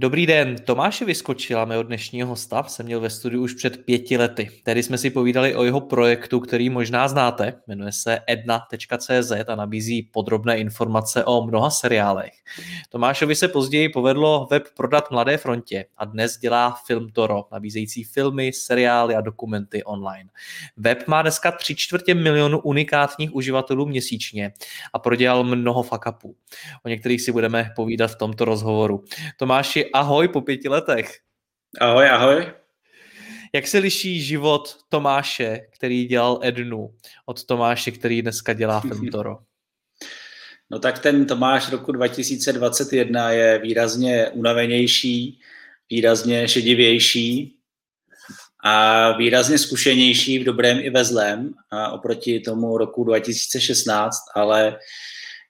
Dobrý den, Tomáše Vyskočila, mého dnešního hosta, jsem měl ve studiu už před pěti lety. Tady jsme si povídali o jeho projektu, který možná znáte, jmenuje se edna.cz a nabízí podrobné informace o mnoha seriálech. Tomášovi se později povedlo web prodat Mladé frontě a dnes dělá Film Toro, nabízející filmy, seriály a dokumenty online. Web má dneska tři čtvrtě milionu unikátních uživatelů měsíčně a prodělal mnoho fuck-upů. O některých si budeme povídat v tomto rozhovoru. Tomáši, ahoj po pěti letech. Ahoj, ahoj. Jak se liší život Tomáše, který dělal Ednu, od Tomáše, který dneska dělá Filmtoro? No tak ten Tomáš roku 2021 je výrazně unavenější, výrazně šedivější a výrazně zkušenější v dobrém i ve zlém oproti tomu roku 2016, ale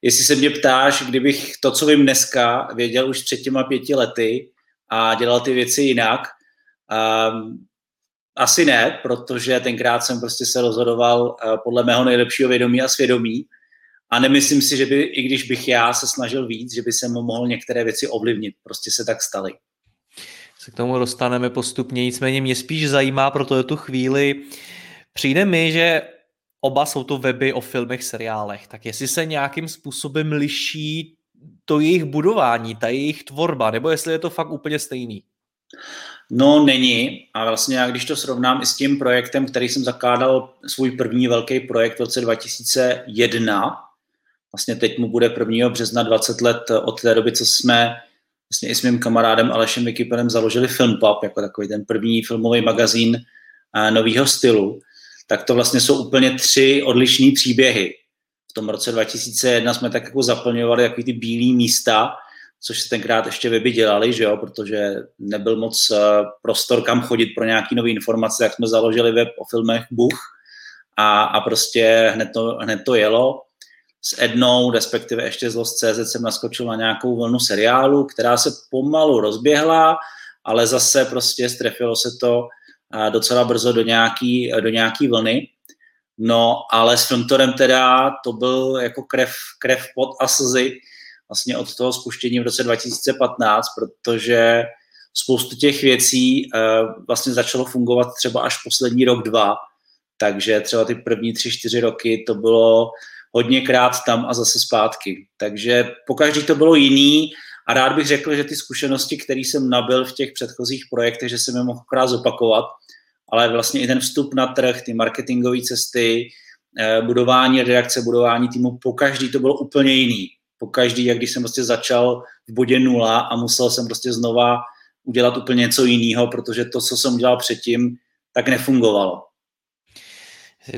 jestli se mě ptáš, kdybych to, co vím dneska, věděl už před těma pěti lety a dělal ty věci jinak, um, asi ne, protože tenkrát jsem prostě se rozhodoval uh, podle mého nejlepšího vědomí a svědomí a nemyslím si, že by, i když bych já se snažil víc, že by se mohl některé věci ovlivnit. Prostě se tak staly. Se k tomu dostaneme postupně, nicméně mě spíš zajímá pro tu chvíli, přijde mi, že oba jsou to weby o filmech, seriálech, tak jestli se nějakým způsobem liší to jejich budování, ta jejich tvorba, nebo jestli je to fakt úplně stejný? No, není. A vlastně já, když to srovnám i s tím projektem, který jsem zakládal, svůj první velký projekt v roce 2001, vlastně teď mu bude 1. března 20 let od té doby, co jsme vlastně i s mým kamarádem Alešem Vikipenem založili Filmpub, jako takový ten první filmový magazín eh, nového stylu tak to vlastně jsou úplně tři odlišné příběhy. V tom roce 2001 jsme tak jako zaplňovali takový ty bílé místa, což se tenkrát ještě weby dělali, že jo, protože nebyl moc uh, prostor, kam chodit pro nějaké nové informace, tak jsme založili web o filmech Buch a, a prostě hned to, hned to jelo. S Ednou, respektive ještě z Lost.cz jsem naskočil na nějakou vlnu seriálu, která se pomalu rozběhla, ale zase prostě strefilo se to docela brzo do nějaký, do nějaký vlny. No, ale s Filmtorem teda to byl jako krev, krev pod a slzy vlastně od toho spuštění v roce 2015, protože spoustu těch věcí uh, vlastně začalo fungovat třeba až poslední rok, dva, takže třeba ty první tři, čtyři roky to bylo hodněkrát tam a zase zpátky. Takže pokaždý to bylo jiný a rád bych řekl, že ty zkušenosti, které jsem nabil v těch předchozích projektech, že jsem je mohl krát zopakovat, ale vlastně i ten vstup na trh, ty marketingové cesty, eh, budování redakce, budování týmu, po každý to bylo úplně jiný. Po každý, jak když jsem prostě začal v bodě nula a musel jsem prostě znova udělat úplně něco jiného, protože to, co jsem udělal předtím, tak nefungovalo.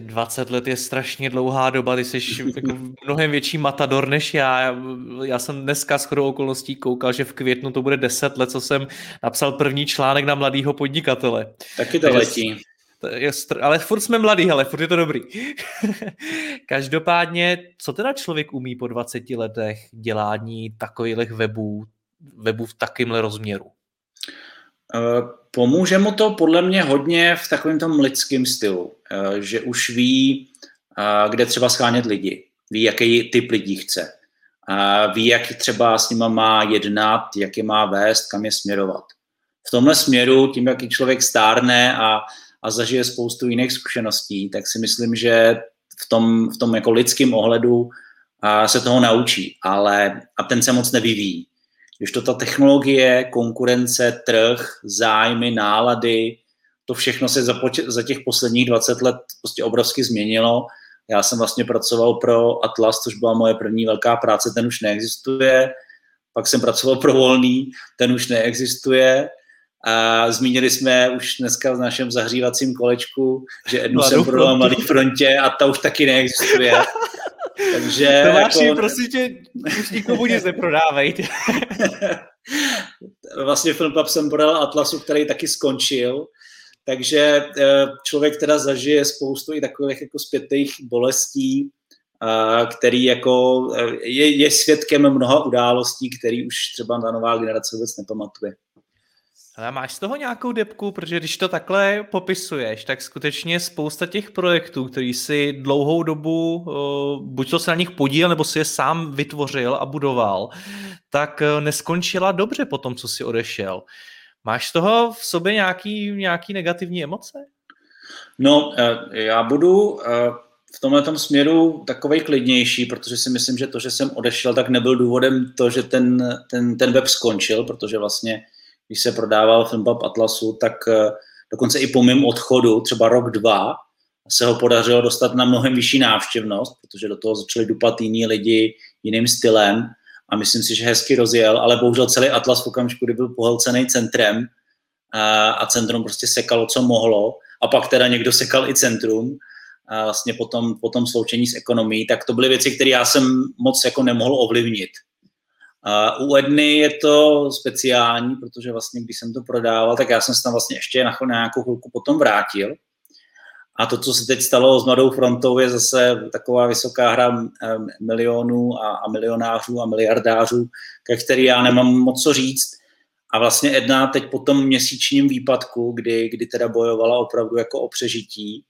20 let je strašně dlouhá doba, ty jsi jako mnohem větší matador než já. Já jsem dneska s chodou okolností koukal, že v květnu to bude 10 let, co jsem napsal první článek na mladýho podnikatele. Taky to letí. Je, ale furt jsme mladý, ale furt je to dobrý. Každopádně, co teda člověk umí po 20 letech dělání takových webů, webů v takýmhle rozměru? Uh, pomůže mu to podle mě hodně v takovém tom lidském stylu, uh, že už ví, uh, kde třeba schánět lidi, ví, jaký typ lidí chce, ví, jak třeba s nima má jednat, jak je má vést, kam je směrovat. V tomhle směru, tím, jaký člověk stárne a, a zažije spoustu jiných zkušeností, tak si myslím, že v tom, v tom jako lidském ohledu se toho naučí, ale a ten se moc nevyvíjí. Když to ta technologie, konkurence, trh, zájmy, nálady, to všechno se za, za těch posledních 20 let prostě obrovsky změnilo. Já jsem vlastně pracoval pro Atlas, což byla moje první velká práce, ten už neexistuje. pak jsem pracoval pro volný, ten už neexistuje. A zmínili jsme už dneska v našem zahřívacím kolečku, že jednu jsem prodal Mladý frontě a ta už taky neexistuje. Takže Tomáši, jako... prosím tě, už nikomu nic neprodávej. vlastně Film Club jsem prodal Atlasu, který taky skončil, takže eh, člověk teda zažije spoustu i takových jako zpětých bolestí, který jako eh, je, je svědkem mnoha událostí, který už třeba ta nová generace vůbec nepamatuje. Ale máš z toho nějakou depku, protože když to takhle popisuješ, tak skutečně spousta těch projektů, který si dlouhou dobu, uh, buď to se na nich podíl, nebo si je sám vytvořil a budoval, tak uh, neskončila dobře po tom, co si odešel. Máš z toho v sobě nějaký, nějaký negativní emoce? No, uh, já budu v tomhle směru takovej klidnější, protože si myslím, že to, že jsem odešel, tak nebyl důvodem to, že ten, ten, ten web skončil, protože vlastně když se prodával Filmpub Atlasu, tak eh, dokonce i po mém odchodu, třeba rok, dva, se ho podařilo dostat na mnohem vyšší návštěvnost, protože do toho začali dupat jiní lidi jiným stylem a myslím si, že hezky rozjel, ale bohužel celý Atlas v okamžiku, kdy byl pohlcený centrem a, a centrum prostě sekalo, co mohlo a pak teda někdo sekal i centrum, a vlastně potom, potom sloučení s ekonomií, tak to byly věci, které já jsem moc jako nemohl ovlivnit. U Edny je to speciální, protože vlastně, když jsem to prodával, tak já jsem se tam vlastně ještě na, nějakou chvilku potom vrátil. A to, co se teď stalo s Mladou frontou, je zase taková vysoká hra milionů a, a milionářů a miliardářů, ke který já nemám moc co říct. A vlastně Edna teď po tom měsíčním výpadku, kdy, kdy teda bojovala opravdu jako o přežití,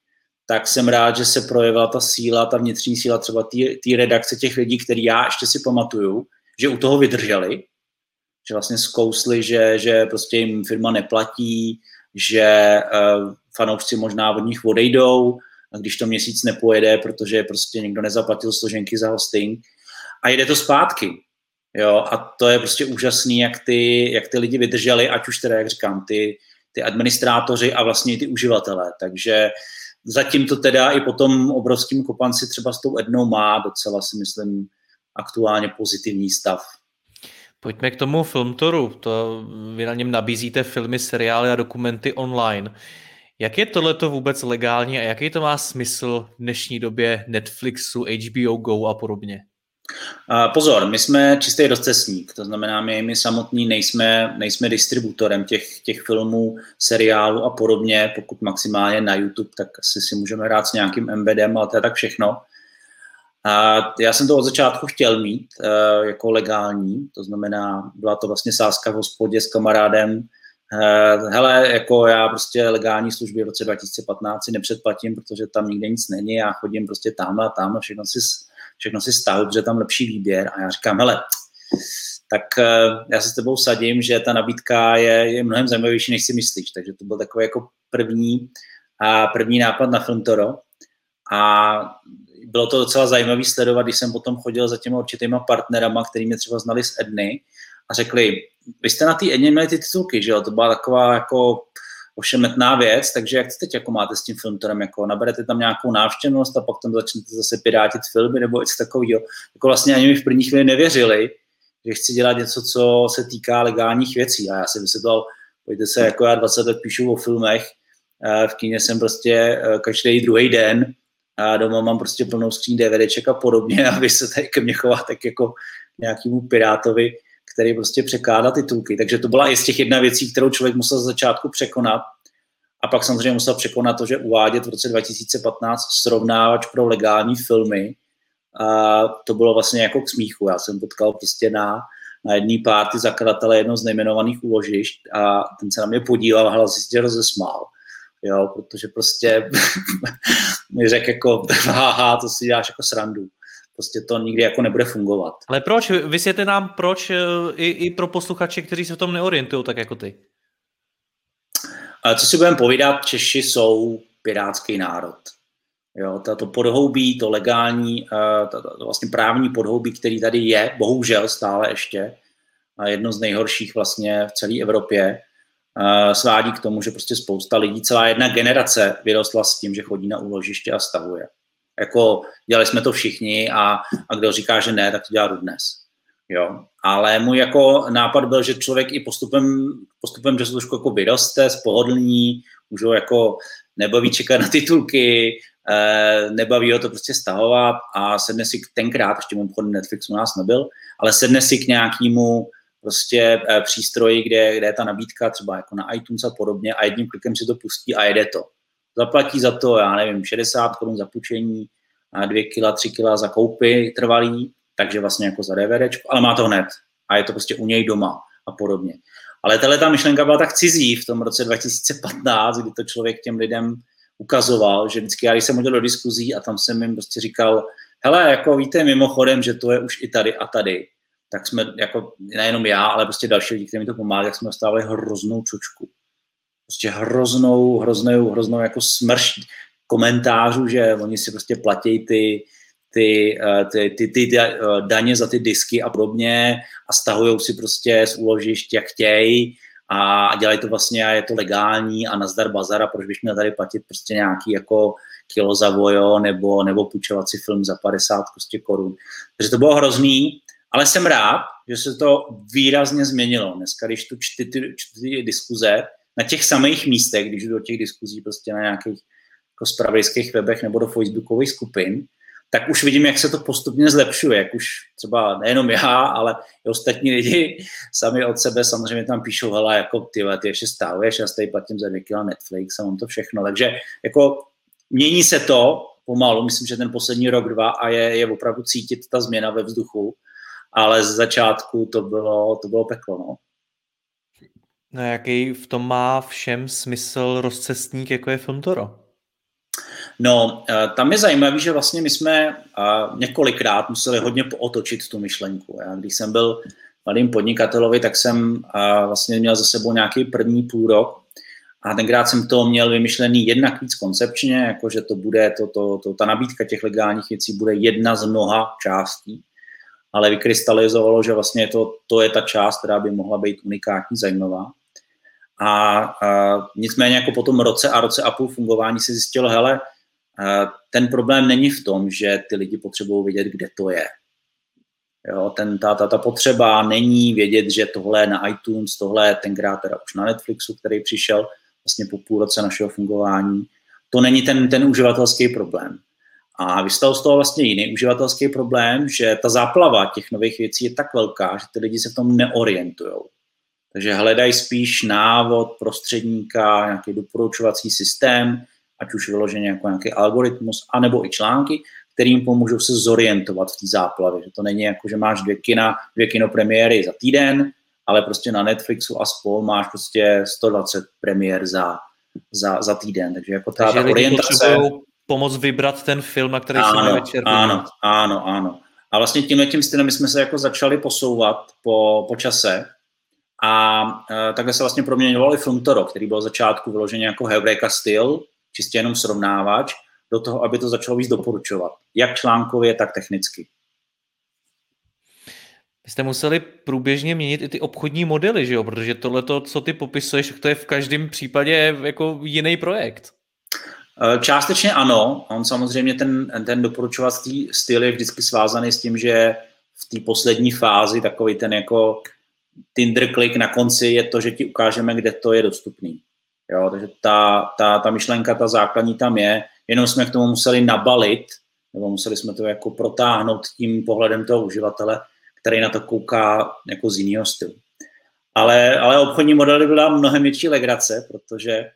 tak jsem rád, že se projevila ta síla, ta vnitřní síla třeba té redakce těch lidí, který já ještě si pamatuju, že u toho vydrželi, že vlastně zkousli, že, že prostě jim firma neplatí, že uh, fanoušci možná od nich odejdou, když to měsíc nepojede, protože prostě někdo nezaplatil složenky za hosting a jede to zpátky. Jo, a to je prostě úžasný, jak ty, jak ty lidi vydrželi, ať už teda, jak říkám, ty, ty administrátoři a vlastně i ty uživatelé. Takže zatím to teda i po tom obrovském kopanci třeba s tou Ednou má docela si myslím aktuálně pozitivní stav. Pojďme k tomu Filmtoru. To vy na něm nabízíte filmy, seriály a dokumenty online. Jak je tohleto vůbec legální a jaký to má smysl v dnešní době Netflixu, HBO Go a podobně? Pozor, my jsme čistý rozcesník, to znamená, my, my samotní nejsme, nejsme distributorem těch, těch filmů, seriálů a podobně, pokud maximálně na YouTube, tak asi si můžeme hrát s nějakým embeddem, ale to je tak všechno. A já jsem to od začátku chtěl mít uh, jako legální, to znamená, byla to vlastně sázka v hospodě s kamarádem. Uh, hele, jako já prostě legální služby v roce 2015 si nepředplatím, protože tam nikde nic není, já chodím prostě tamhle a tamhle, všechno si, všechno si stahu, protože tam lepší výběr. A já říkám, hele, tak uh, já se s tebou sadím, že ta nabídka je, je mnohem zajímavější, než si myslíš. Takže to byl takový jako první, a první nápad na Filmtoro. A bylo to docela zajímavé sledovat, když jsem potom chodil za těma určitýma partnerama, který mě třeba znali z Edny a řekli, vy jste na té Edně měli ty titulky, že jo, to byla taková jako ošemetná věc, takže jak to teď jako máte s tím filmtorem, jako naberete tam nějakou návštěvnost a pak tam začnete zase pirátit filmy nebo něco takového. Jako vlastně ani mi v první chvíli nevěřili, že chci dělat něco, co se týká legálních věcí. A já jsem vysvětlal, pojďte se, jako já 20 let píšu o filmech, eh, v kíně jsem prostě eh, každý druhý den, a doma mám prostě plnou skříň DVDček a podobně a vy se tady ke mně tak jako nějakému pirátovi, který prostě překládá titulky. Takže to byla i z těch jedna věcí, kterou člověk musel z začátku překonat. A pak samozřejmě musel překonat to, že uvádět v roce 2015 srovnávač pro legální filmy. A to bylo vlastně jako k smíchu. Já jsem potkal prostě na, na jedné párty zakladatele jedno z nejmenovaných úložišť a ten se na mě podíval a hlasitě rozesmál jo, protože prostě mi řekl jako, haha, to si děláš jako srandu. Prostě to nikdy jako nebude fungovat. Ale proč? Vysvětlete nám, proč eh, i, i pro posluchače, kteří se v tom neorientují tak jako ty. Ale co si budeme povídat, Češi jsou pirátský národ. Jo, to podhoubí, to legální, eh, to, to vlastně právní podhoubí, který tady je, bohužel stále ještě, a jedno z nejhorších vlastně v celé Evropě, svádí k tomu, že prostě spousta lidí, celá jedna generace vyrostla s tím, že chodí na úložiště a stavuje. Jako dělali jsme to všichni a, a kdo říká, že ne, tak to dělá dnes. Jo. Ale můj jako nápad byl, že člověk i postupem, postupem času trošku jako vyroste, spohodlní, už ho jako nebaví čekat na titulky, eh, nebaví ho to prostě stahovat a sedne si tenkrát, ještě mimochodem Netflix u nás nebyl, ale sedne si k nějakému prostě eh, přístroji, kde, kde je ta nabídka třeba jako na iTunes a podobně a jedním klikem si to pustí a jede to. Zaplatí za to, já nevím, 60 korun za půjčení, 2 kila, 3 kila za koupy trvalý, takže vlastně jako za DVD, ale má to hned a je to prostě u něj doma a podobně. Ale tahle ta myšlenka byla tak cizí v tom roce 2015, kdy to člověk těm lidem ukazoval, že vždycky já, když jsem hodil do diskuzí a tam jsem jim prostě říkal, hele, jako víte mimochodem, že to je už i tady a tady, tak jsme, jako nejenom já, ale prostě další lidi, kteří mi to pomáhali, tak jsme dostávali hroznou čočku. Prostě hroznou, hroznou, hroznou jako smršť komentářů, že oni si prostě platí ty, ty, eh, ty, ty, ty, eh, daně za ty disky a podobně a stahují si prostě z úložišť, jak chtějí a dělají to vlastně a je to legální a nazdar bazara, proč bych měl tady platit prostě nějaký jako kilo za vojo nebo, nebo půjčovat si film za 50 prostě korun. Takže to bylo hrozný, ale jsem rád, že se to výrazně změnilo. Dneska, když tu čty ty, čty ty diskuze na těch samých místech, když jdu do těch diskuzí prostě na nějakých jako webech nebo do facebookových skupin, tak už vidím, jak se to postupně zlepšuje, jak už třeba nejenom já, ale i ostatní lidi sami od sebe samozřejmě tam píšou, hele, jako ty, ty ještě stávuješ, já tady platím za 2 kila Netflix a mám to všechno. Takže jako mění se to pomalu, myslím, že ten poslední rok, dva a je, je opravdu cítit ta změna ve vzduchu, ale z začátku to bylo, to bylo peklo, no. No jaký v tom má všem smysl rozcestník, jako je film Toro? No, eh, tam je zajímavé, že vlastně my jsme několikrát museli hodně pootočit tu myšlenku. Já, když jsem byl mladým podnikatelovi, tak jsem vlastně měl za sebou nějaký první půl rok a tenkrát jsem to měl vymyšlený jednak víc koncepčně, jako že to bude, to, to, to, ta nabídka těch legálních věcí bude jedna z mnoha částí, ale vykrystalizovalo, že vlastně to, to je ta část, která by mohla být unikátní, zajímavá. A, a nicméně jako po tom roce a roce a půl fungování se zjistilo, hele, ten problém není v tom, že ty lidi potřebují vědět, kde to je. Jo, ten, ta, ta, ta potřeba není vědět, že tohle je na iTunes, tohle je tenkrát teda už na Netflixu, který přišel vlastně po půl roce našeho fungování. To není ten, ten uživatelský problém. A vystal z toho vlastně jiný uživatelský problém, že ta záplava těch nových věcí je tak velká, že ty lidi se v tom neorientují. Takže hledají spíš návod, prostředníka, nějaký doporučovací systém, ať už vyloženě jako nějaký algoritmus, anebo i články, kterým pomůžou se zorientovat v té záplavě. Že to není jako, že máš dvě, kina, dvě kinopremiéry za týden, ale prostě na Netflixu a spol máš prostě 120 premiér za, za, za týden. Takže jako ta, Takže ta orientace... pomoct vybrat ten film, na který ano, se večer Ano, ano, ano. A vlastně tímhle tím stylem my jsme se jako začali posouvat po, po čase a e, takhle se vlastně proměňoval i film Toro, který byl začátku vyloženě jako Heureka styl, čistě jenom srovnávač, do toho, aby to začalo víc doporučovat. Jak článkově, tak technicky. Vy jste museli průběžně měnit i ty obchodní modely, že jo? Protože tohle, co ty popisuješ, to je v každém případě jako jiný projekt. E, částečně ano. On samozřejmě ten, ten doporučovací styl je vždycky svázaný s tím, že v té poslední fázi takový ten jako Tinder klik na konci je to, že ti ukážeme, kde to je dostupný. Jo, takže ta, ta, ta myšlenka, ta základní tam je, jenom jsme k tomu museli nabalit, nebo museli jsme to jako protáhnout tím pohledem toho uživatele, který na to kouká jako z jiného stylu. Ale, ale obchodní modely byla mnohem větší legrace, protože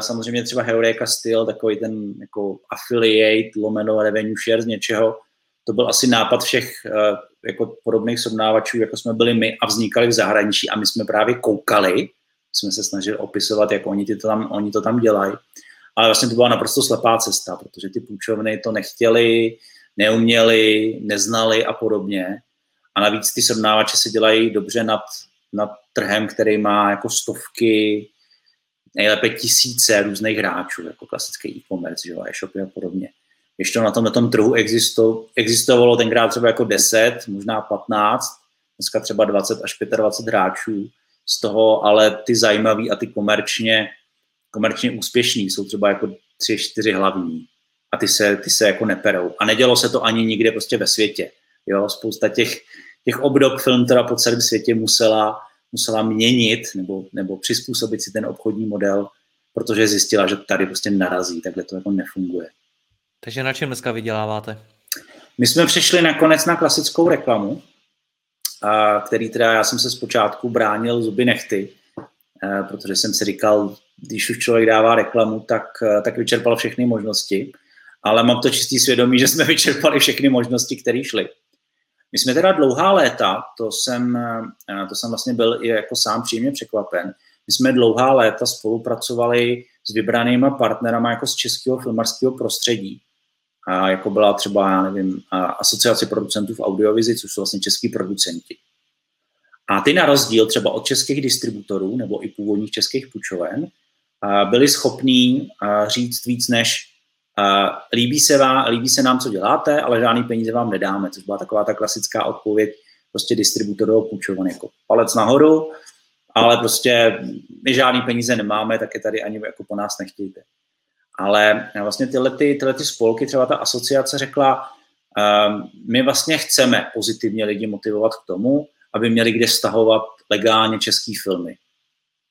samozřejmě třeba Heureka styl, takový ten jako affiliate, lomeno revenue share z něčeho, to byl asi nápad všech uh, jako podobných srovnávačů, jako jsme byli my a vznikali v zahraničí a my jsme právě koukali, jsme se snažili opisovat, jak oni, ty to, tam, oni to tam dělají. Ale vlastně to byla naprosto slepá cesta, protože ty půjčovny to nechtěli, neuměli, neznali a podobně. A navíc ty srovnávače se dělají dobře nad, nad trhem, který má jako stovky, nejlépe tisíce různých hráčů, jako klasický e-commerce, e-shopy a podobně. Ještě na tom, na tom trhu existo, existovalo tenkrát třeba jako 10, možná 15, dneska třeba 20 až 25 hráčů, z toho ale ty zajímavý a ty komerčně, komerčně úspěšný jsou třeba jako tři, čtyři hlavní a ty se, ty se jako neperou. A nedělo se to ani nikde prostě ve světě. Jo, spousta těch, těch obdob film teda po celém světě musela, musela měnit nebo, nebo přizpůsobit si ten obchodní model, protože zjistila, že tady prostě narazí, takhle to jako nefunguje. Takže na čem dneska vyděláváte? My jsme přišli nakonec na klasickou reklamu, a který teda já jsem se zpočátku bránil zuby nechty, eh, protože jsem si říkal, když už člověk dává reklamu, tak, eh, tak vyčerpal všechny možnosti. Ale mám to čistý svědomí, že jsme vyčerpali všechny možnosti, které šly. My jsme teda dlouhá léta, to jsem, eh, to jsem vlastně byl i jako sám příjemně překvapen, my jsme dlouhá léta spolupracovali s vybranýma partnerama jako z českého filmarského prostředí. A jako byla třeba, já nevím, asociace producentů v audiovizi, což jsou vlastně český producenti. A ty na rozdíl třeba od českých distributorů nebo i původních českých půjčoven byli schopní říct víc než líbí se, vám, líbí se nám, co děláte, ale žádný peníze vám nedáme, což byla taková ta klasická odpověď prostě distributorovou půjčovan, jako palec nahoru, ale prostě my žádný peníze nemáme, tak je tady ani jako po nás nechtějte. Ale vlastně tyhle, ty, tyhle ty spolky, třeba ta asociace řekla, um, my vlastně chceme pozitivně lidi motivovat k tomu, aby měli kde stahovat legálně český filmy.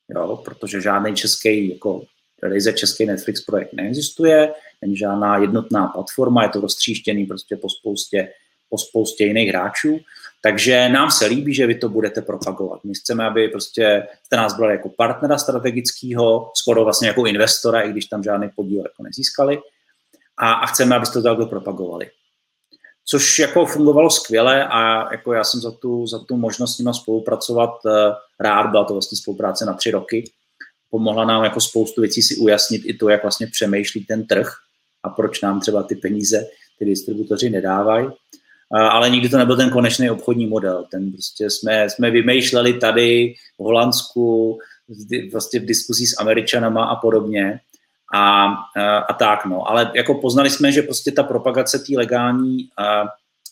Jo, protože žádný český, jako ryze český Netflix projekt neexistuje, není žádná jednotná platforma, je to roztříštěný prostě po spoustě, po spoustě jiných hráčů. Takže nám se líbí, že vy to budete propagovat. My chceme, aby prostě jste nás brali jako partnera strategického, skoro vlastně jako investora, i když tam žádný podíl jako nezískali. A, a chceme, abyste to takhle propagovali. Což jako fungovalo skvěle a jako já jsem za tu, za tu možnost s nimi spolupracovat eh, rád, byla to vlastně spolupráce na tři roky. Pomohla nám jako spoustu věcí si ujasnit i to, jak vlastně přemýšlí ten trh a proč nám třeba ty peníze ty distributoři nedávají ale nikdy to nebyl ten konečný obchodní model. Ten prostě jsme, jsme vymýšleli tady v Holandsku, vlastně v diskuzích s Američanama a podobně. A, a, tak, no. Ale jako poznali jsme, že prostě ta propagace té legální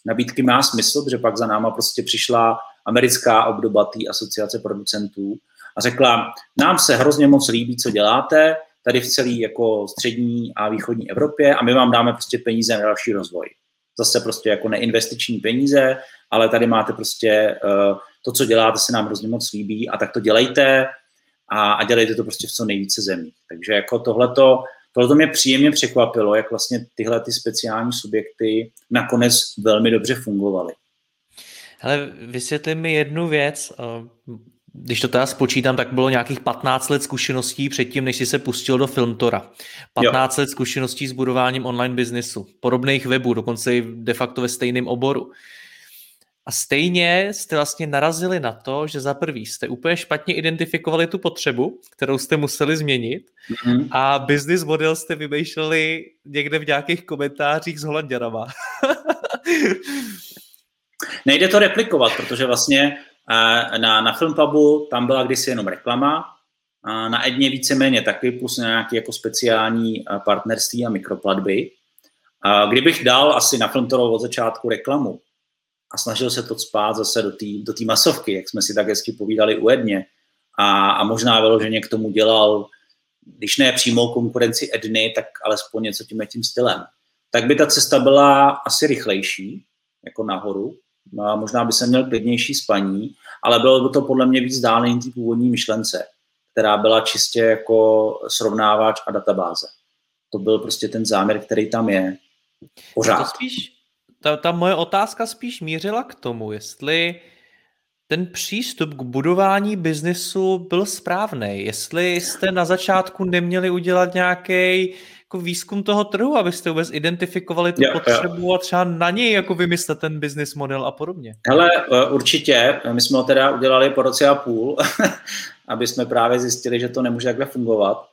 nabídky má smysl, že pak za náma prostě přišla americká obdoba té asociace producentů a řekla, nám se hrozně moc líbí, co děláte, tady v celé jako střední a východní Evropě a my vám dáme prostě peníze na další rozvoj zase prostě jako neinvestiční peníze, ale tady máte prostě uh, to, co děláte, se nám hrozně moc líbí a tak to dělejte a, a dělejte to prostě v co nejvíce zemí. Takže jako tohleto, tohleto mě příjemně překvapilo, jak vlastně tyhle ty speciální subjekty nakonec velmi dobře fungovaly. Ale vysvětli mi jednu věc. Když to teda spočítám, tak bylo nějakých 15 let zkušeností předtím, než jsi se pustil do Filmtora. 15 jo. let zkušeností s budováním online biznesu, podobných webů, dokonce i de facto ve stejném oboru. A stejně jste vlastně narazili na to, že za prvý jste úplně špatně identifikovali tu potřebu, kterou jste museli změnit mm-hmm. a business model jste vymýšleli někde v nějakých komentářích s Holanděrama. Nejde to replikovat, protože vlastně na, na Filmpabu tam byla kdysi jenom reklama, na Edně víceméně taky, plus nějaké jako speciální partnerství a mikroplatby. Kdybych dal asi na Filmtoro od začátku reklamu a snažil se to spát zase do té do masovky, jak jsme si tak hezky povídali u Edně, a, a možná vyloženě k tomu dělal, když ne přímou konkurenci Edny, tak alespoň něco tím tím stylem, tak by ta cesta byla asi rychlejší, jako nahoru, možná by se měl klidnější spaní, ale bylo by to podle mě víc dále té původní myšlence, která byla čistě jako srovnávač a databáze. To byl prostě ten záměr, který tam je. Pořád. To spíš, ta, ta moje otázka spíš mířila k tomu, jestli ten přístup k budování biznesu byl správný. Jestli jste na začátku neměli udělat nějaký jako výzkum toho trhu, abyste vůbec identifikovali tu jo, potřebu jo. a třeba na něj jako vymyslet ten business model a podobně. Hele, e, určitě. My jsme ho teda udělali po roce a půl, aby jsme právě zjistili, že to nemůže takhle fungovat.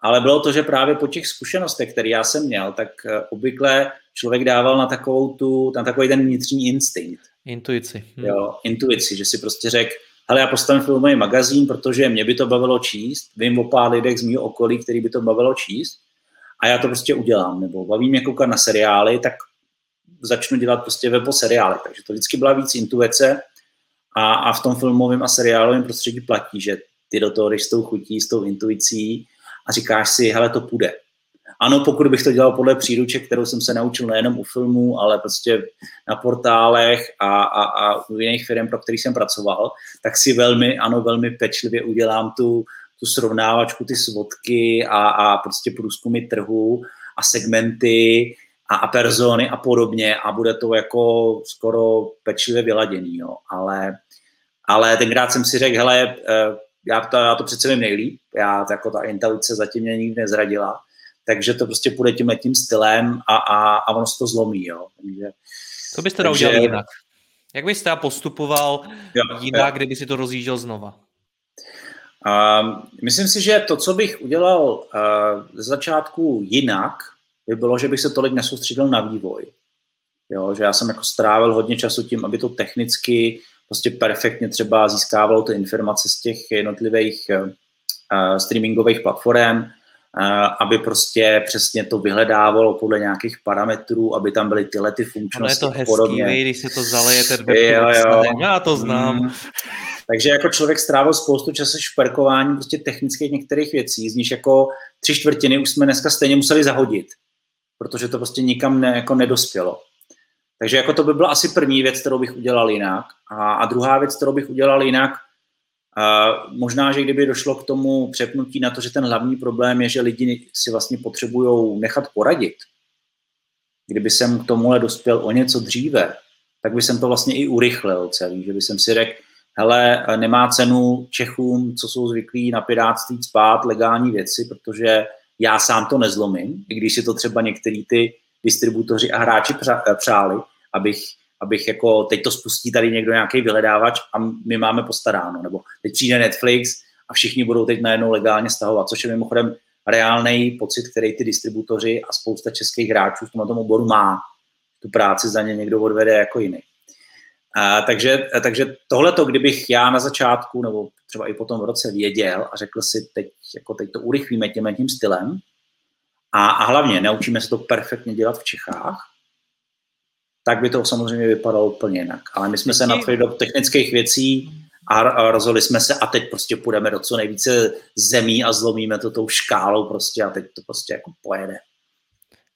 Ale bylo to, že právě po těch zkušenostech, které já jsem měl, tak e, obvykle člověk dával na takovou tu, na takový ten vnitřní instinkt. Intuici. Hm. Jo, intuici, že si prostě řekl, hele, já postavím filmový magazín, protože mě by to bavilo číst, vím o pár lidech z mého okolí, který by to bavilo číst a já to prostě udělám. Nebo baví mě koukat na seriály, tak začnu dělat prostě webo seriály. Takže to vždycky byla víc intuice a, a v tom filmovém a seriálovém prostředí platí, že ty do toho jdeš s tou chutí, s tou intuicí a říkáš si, hele, to půjde. ano, pokud bych to dělal podle příruček, kterou jsem se naučil nejenom u filmů, ale prostě na portálech a, a, a u jiných firm, pro který jsem pracoval, tak si velmi, ano, velmi pečlivě udělám tu, tu srovnávačku, ty svodky a, a prostě průzkumy trhu a segmenty a, a persony a podobně a bude to jako skoro pečlivě vyladěný, jo. Ale, ale tenkrát jsem si řekl, hele, eh, já to, já to přece vím nejlíp, já jako ta intuice zatím mě nikdy nezradila, takže to prostě půjde tím tím stylem a, a, a ono se to zlomí, jo. Takže, Co byste takže, udělal jinak? Jak byste postupoval jo, jinak, jo. kdyby si to rozjížděl znova? Um, myslím si, že to, co bych udělal uh, ze začátku jinak, by bylo, že bych se tolik nesoustředil na vývoj. Jo, že já jsem jako strávil hodně času tím, aby to technicky prostě perfektně třeba získávalo ty informace z těch jednotlivých uh, streamingových platform, uh, aby prostě přesně to vyhledávalo podle nějakých parametrů, aby tam byly tyhle ty funkčnosti. Ono je to hezký, podobně. když se to zalejete jo, jo. já to znám. Mm. Takže jako člověk strávil spoustu času šperkováním prostě technických některých věcí, z nich jako tři čtvrtiny už jsme dneska stejně museli zahodit, protože to prostě nikam ne, jako nedospělo. Takže jako to by byla asi první věc, kterou bych udělal jinak. A, a druhá věc, kterou bych udělal jinak, uh, možná, že kdyby došlo k tomu přepnutí na to, že ten hlavní problém je, že lidi si vlastně potřebují nechat poradit. Kdyby jsem k tomuhle dospěl o něco dříve, tak by jsem to vlastně i urychlil celý, že by jsem si řekl, hele, nemá cenu Čechům, co jsou zvyklí na pirátství spát legální věci, protože já sám to nezlomím, i když si to třeba některý ty distributoři a hráči přáli, abych, abych jako teď to spustí tady někdo nějaký vyhledávač a my máme postaráno, nebo teď přijde Netflix a všichni budou teď najednou legálně stahovat, což je mimochodem reálný pocit, který ty distributoři a spousta českých hráčů v tomto oboru má. Tu práci za ně někdo odvede jako jiný. A, takže, takže tohle to, kdybych já na začátku nebo třeba i potom v roce věděl a řekl si, teď, jako teď to urychlíme tím tím stylem a, a hlavně naučíme se to perfektně dělat v Čechách, tak by to samozřejmě vypadalo úplně jinak. Ale my jsme se nadchli do technických věcí a, a rozhodli jsme se a teď prostě půjdeme do co nejvíce zemí a zlomíme to tou škálou prostě a teď to prostě jako pojede.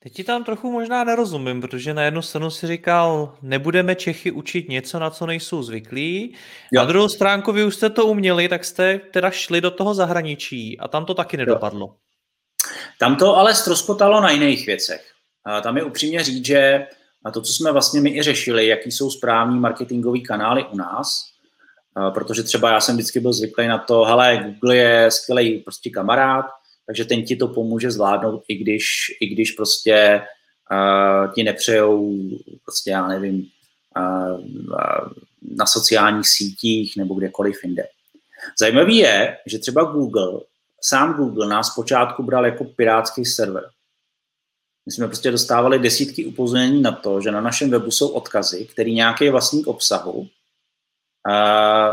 Teď ti tam trochu možná nerozumím, protože na jednu stranu si říkal, nebudeme Čechy učit něco, na co nejsou zvyklí. Jo. Na druhou stránku vy už jste to uměli, tak jste teda šli do toho zahraničí a tam to taky nedopadlo. Jo. Tam to ale stroskotalo na jiných věcech. A tam je upřímně říct, že a to, co jsme vlastně my i řešili, jaký jsou správní marketingové kanály u nás, protože třeba já jsem vždycky byl zvyklý na to, hele, Google je skvělý prostě kamarád, takže ten ti to pomůže zvládnout, i když, i když prostě uh, ti nepřejou, prostě já nevím, uh, uh, na sociálních sítích nebo kdekoliv jinde. Zajímavý je, že třeba Google, sám Google nás zpočátku bral jako pirátský server. My jsme prostě dostávali desítky upozornění na to, že na našem webu jsou odkazy, který nějaký vlastník obsahu uh,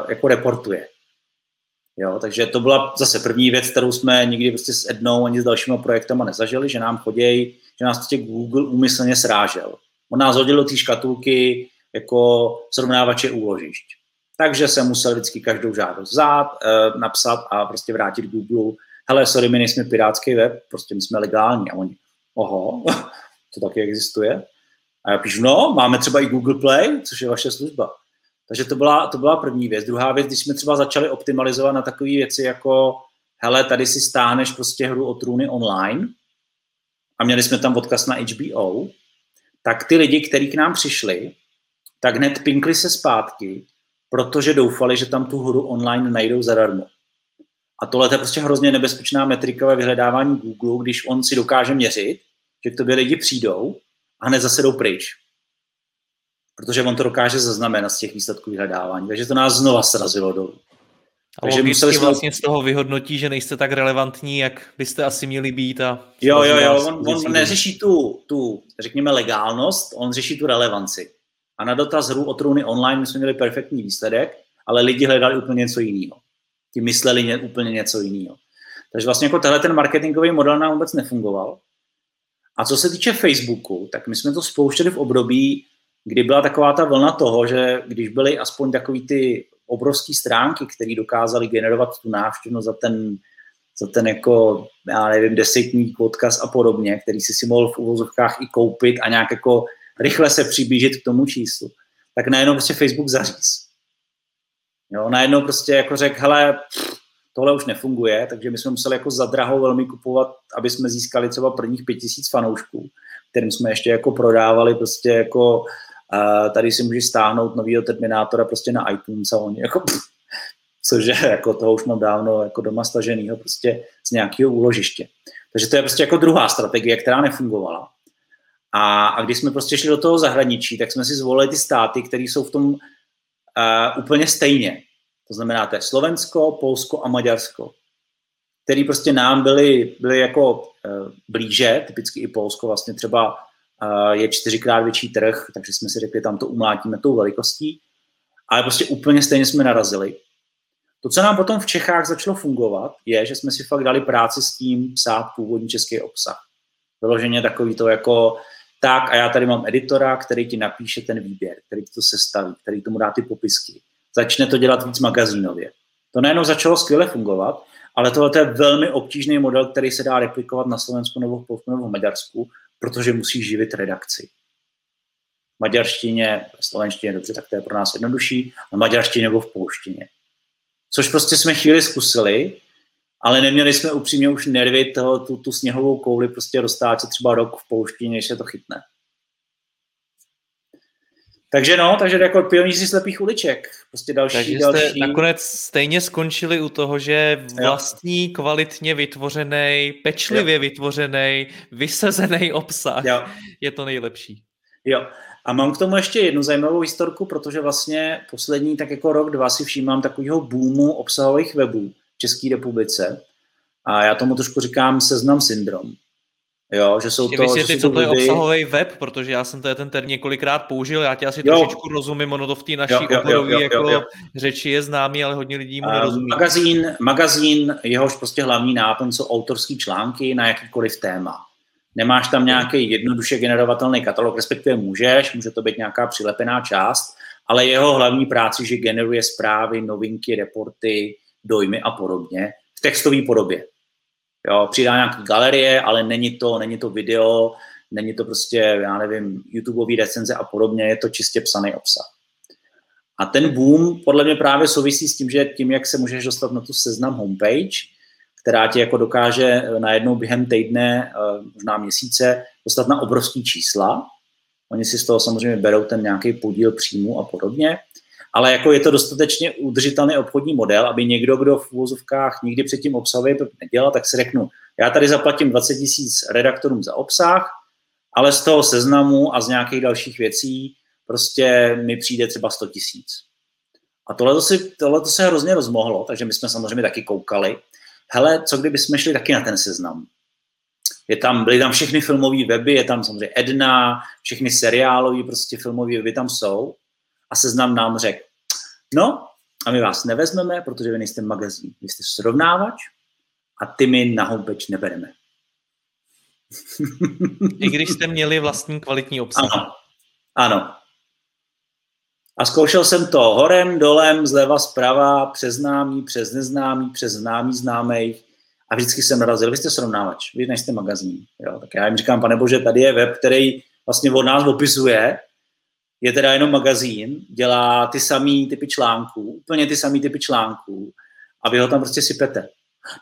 jako reportuje. Jo, takže to byla zase první věc, kterou jsme nikdy prostě s Ednou ani s dalšíma projektama nezažili, že nám chodějí, že nás prostě Google úmyslně srážel. On nás hodil do té škatulky jako srovnávače úložišť. Takže jsem musel vždycky každou žádost vzát, e, napsat a prostě vrátit Google. Hele, sorry, my nejsme pirátský web, prostě my jsme legální. A oni, oho, to taky existuje. A já píšu, no, máme třeba i Google Play, což je vaše služba. Takže to byla, to byla první věc. Druhá věc, když jsme třeba začali optimalizovat na takové věci jako hele, tady si stáhneš prostě hru o trůny online a měli jsme tam odkaz na HBO, tak ty lidi, kteří k nám přišli, tak hned pinkli se zpátky, protože doufali, že tam tu hru online najdou zadarmo. A tohle je prostě hrozně nebezpečná metrika ve vyhledávání Google, když on si dokáže měřit, že k tobě lidi přijdou a hned zase jdou pryč protože on to dokáže zaznamenat z těch výsledků vyhledávání. Takže to nás znova srazilo dolů. A Takže museli jsme... vlastně z toho vyhodnotí, že nejste tak relevantní, jak byste asi měli být. A jo, jo, jo, on, on neřeší tu, tu, řekněme, legálnost, on řeší tu relevanci. A na dotaz hru o trůny online my jsme měli perfektní výsledek, ale lidi hledali úplně něco jiného. Ti mysleli ně, úplně něco jiného. Takže vlastně jako tenhle ten marketingový model nám vůbec nefungoval. A co se týče Facebooku, tak my jsme to spouštěli v období, kdy byla taková ta vlna toho, že když byly aspoň takový ty obrovské stránky, které dokázaly generovat tu návštěvnost za ten za ten jako, já nevím, desetník, odkaz a podobně, který si si mohl v uvozovkách i koupit a nějak jako rychle se přiblížit k tomu číslu, tak najednou prostě Facebook zaříz. Jo, najednou prostě jako řekl, hele, tohle už nefunguje, takže my jsme museli jako zadraho velmi kupovat, aby jsme získali třeba prvních pět tisíc fanoušků, kterým jsme ještě jako prodávali prostě jako uh, tady si můžeš stáhnout novýho Terminátora prostě na iTunes a oni jako pff, což je jako toho už mám dávno jako doma staženýho prostě z nějakého úložiště. Takže to je prostě jako druhá strategie, která nefungovala. A, a když jsme prostě šli do toho zahraničí, tak jsme si zvolili ty státy, které jsou v tom uh, úplně stejně. To znamená, to je Slovensko, Polsko a Maďarsko, který prostě nám byly, byly jako uh, blíže, typicky i Polsko vlastně třeba je čtyřikrát větší trh, takže jsme si řekli, tam to umlátíme tou velikostí, ale prostě úplně stejně jsme narazili. To, co nám potom v Čechách začalo fungovat, je, že jsme si fakt dali práci s tím psát původní český obsah. Vyloženě takový to jako tak a já tady mám editora, který ti napíše ten výběr, který to sestaví, který tomu dá ty popisky. Začne to dělat víc magazínově. To nejenom začalo skvěle fungovat, ale tohle je velmi obtížný model, který se dá replikovat na Slovensku nebo v Polsku nebo v Maďarsku, protože musí živit redakci. V maďarštině, v slovenštině, dobře, tak to je pro nás jednodušší, a maďarštině nebo v polštině což prostě jsme chvíli zkusili, ale neměli jsme upřímně už nervy toho, tu, tu sněhovou kouli prostě roztáčet třeba rok v poušti, než se to chytne. Takže no, takže jako pionýři slepých uliček. Prostě další, takže další. jste nakonec stejně skončili u toho, že vlastní jo. kvalitně vytvořený, pečlivě jo. vytvořený, vysazený obsah jo. je to nejlepší. Jo, a mám k tomu ještě jednu zajímavou historku, protože vlastně poslední tak jako rok, dva si všímám takového boomu obsahových webů v České republice. A já tomu trošku říkám seznam syndrom. Jo, že jsou to, že co to je obsahový web, protože já jsem to ten termín několikrát použil, já tě asi jo. trošičku rozumím, ono to v té naší oborový jako jo, jo. řeči je známý, ale hodně lidí mu nerozumí. Magazín, magazín, jehož prostě hlavní náplň jsou autorský články na jakýkoliv téma. Nemáš tam nějaký jednoduše generovatelný katalog, respektive můžeš, může to být nějaká přilepená část, ale jeho hlavní práci, že generuje zprávy, novinky, reporty, dojmy a podobně v textové podobě. Jo, přidá nějaké galerie, ale není to, není to video, není to prostě, já nevím, YouTubeový recenze a podobně, je to čistě psaný obsah. A ten boom podle mě právě souvisí s tím, že tím, jak se můžeš dostat na tu seznam homepage, která ti jako dokáže eh, najednou během týdne, eh, možná měsíce, dostat na obrovský čísla. Oni si z toho samozřejmě berou ten nějaký podíl příjmu a podobně, ale jako je to dostatečně udržitelný obchodní model, aby někdo, kdo v úvozovkách nikdy předtím obsahově nedělal, tak si řeknu, já tady zaplatím 20 tisíc redaktorům za obsah, ale z toho seznamu a z nějakých dalších věcí prostě mi přijde třeba 100 tisíc. A tohle, tohle se hrozně rozmohlo, takže my jsme samozřejmě taky koukali hele, co kdyby jsme šli taky na ten seznam? Je tam, byly tam všechny filmové weby, je tam samozřejmě Edna, všechny seriálové prostě filmové weby tam jsou a seznam nám řekl, no a my vás nevezmeme, protože vy nejste magazín, vy jste srovnávač a ty my na homepage nebereme. I když jste měli vlastní kvalitní obsah. Ano, ano. A zkoušel jsem to horem, dolem, zleva, zprava, přes známý, přes neznámý, přes známý známej. A vždycky jsem narazil, vy jste srovnávač, vy nejste magazín. Jo? Tak já jim říkám, pane bože, tady je web, který vlastně od nás opisuje, je teda jenom magazín, dělá ty samý typy článků, úplně ty samý typy článků a vy ho tam prostě sypete.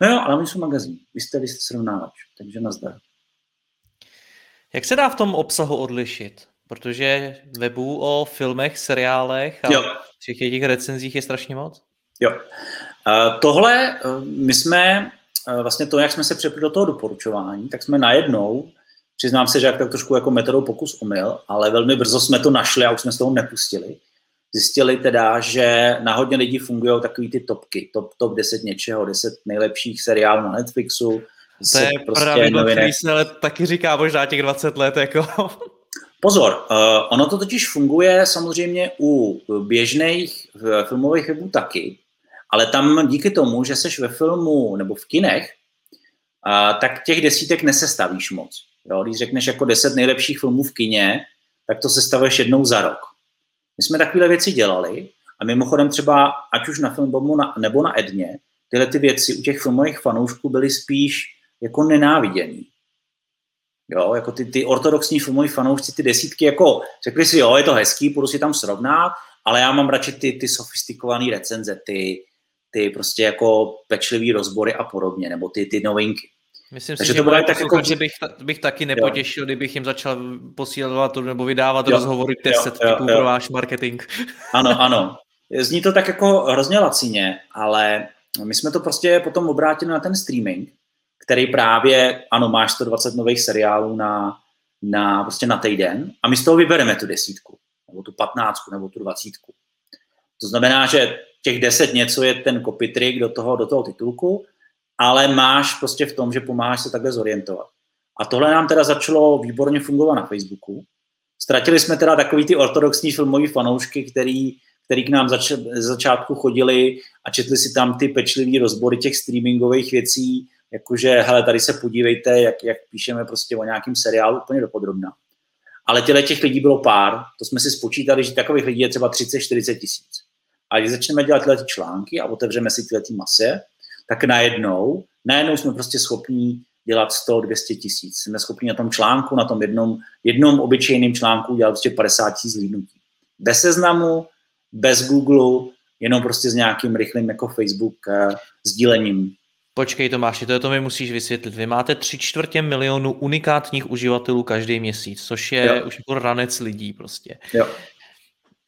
No jo, ale my jsme magazín, vy jste, vy jste srovnávač, takže nazdar. Jak se dá v tom obsahu odlišit? Protože webů o filmech, seriálech a jo. všech těch recenzích je strašně moc. Jo. Uh, tohle, uh, my jsme, uh, vlastně to, jak jsme se přepli do toho doporučování, tak jsme najednou, přiznám se, že jak tak trošku jako metodou pokus omyl, ale velmi brzo jsme to našli a už jsme z toho nepustili. Zjistili teda, že na hodně lidí fungují takový ty topky, top, top 10 něčeho, 10 nejlepších seriálů na Netflixu. To je prostě pravidlo, který se ale taky říká možná těch 20 let. Jako. Pozor, uh, ono to totiž funguje samozřejmě u běžných filmových webů taky, ale tam díky tomu, že seš ve filmu nebo v kinech, uh, tak těch desítek nesestavíš moc. Jo? Když řekneš jako deset nejlepších filmů v kině, tak to sestavuješ jednou za rok. My jsme takové věci dělali a mimochodem třeba, ať už na Filmbomu nebo na Edně, tyhle ty věci u těch filmových fanoušků byly spíš jako nenáviděný. Jo, jako ty, ty ortodoxní filmoví fanoušci, ty desítky, jako řekli si, jo, je to hezký, půjdu si tam srovnat, ale já mám radši ty, ty sofistikované recenze, ty, ty prostě jako pečlivý rozbory a podobně, nebo ty, ty novinky. Myslím Takže si, to že tak jako... že bych, bych taky nepotěšil, jo. kdybych jim začal posílat nebo vydávat jo. rozhovory 10 typů jo. pro váš marketing. Ano, ano. Zní to tak jako hrozně lacině, ale my jsme to prostě potom obrátili na ten streaming, který právě, ano, máš 120 nových seriálů na, na, prostě na týden a my z toho vybereme tu desítku, nebo tu patnáctku, nebo tu dvacítku. To znamená, že těch deset něco je ten copy trick do toho, do toho titulku, ale máš prostě v tom, že pomáháš se takhle zorientovat. A tohle nám teda začalo výborně fungovat na Facebooku. Ztratili jsme teda takový ty ortodoxní filmový fanoušky, který, který k nám zač, začátku chodili a četli si tam ty pečlivý rozbory těch streamingových věcí, jakože, hele, tady se podívejte, jak, jak píšeme prostě o nějakém seriálu úplně dopodrobna. Ale těle těch lidí bylo pár, to jsme si spočítali, že takových lidí je třeba 30-40 tisíc. A když začneme dělat tyhle články a otevřeme si tyhle masy, tak najednou, najednou jsme prostě schopní dělat 100-200 tisíc. Jsme schopni na tom článku, na tom jednom, jednom obyčejném článku dělat prostě 50 tisíc zlídnutí. Bez seznamu, bez Google, jenom prostě s nějakým rychlým jako Facebook uh, sdílením. Počkej Tomáši, to, je to mi musíš vysvětlit. Vy máte tři čtvrtě milionu unikátních uživatelů každý měsíc, což je jo. už jako ranec lidí prostě. Jo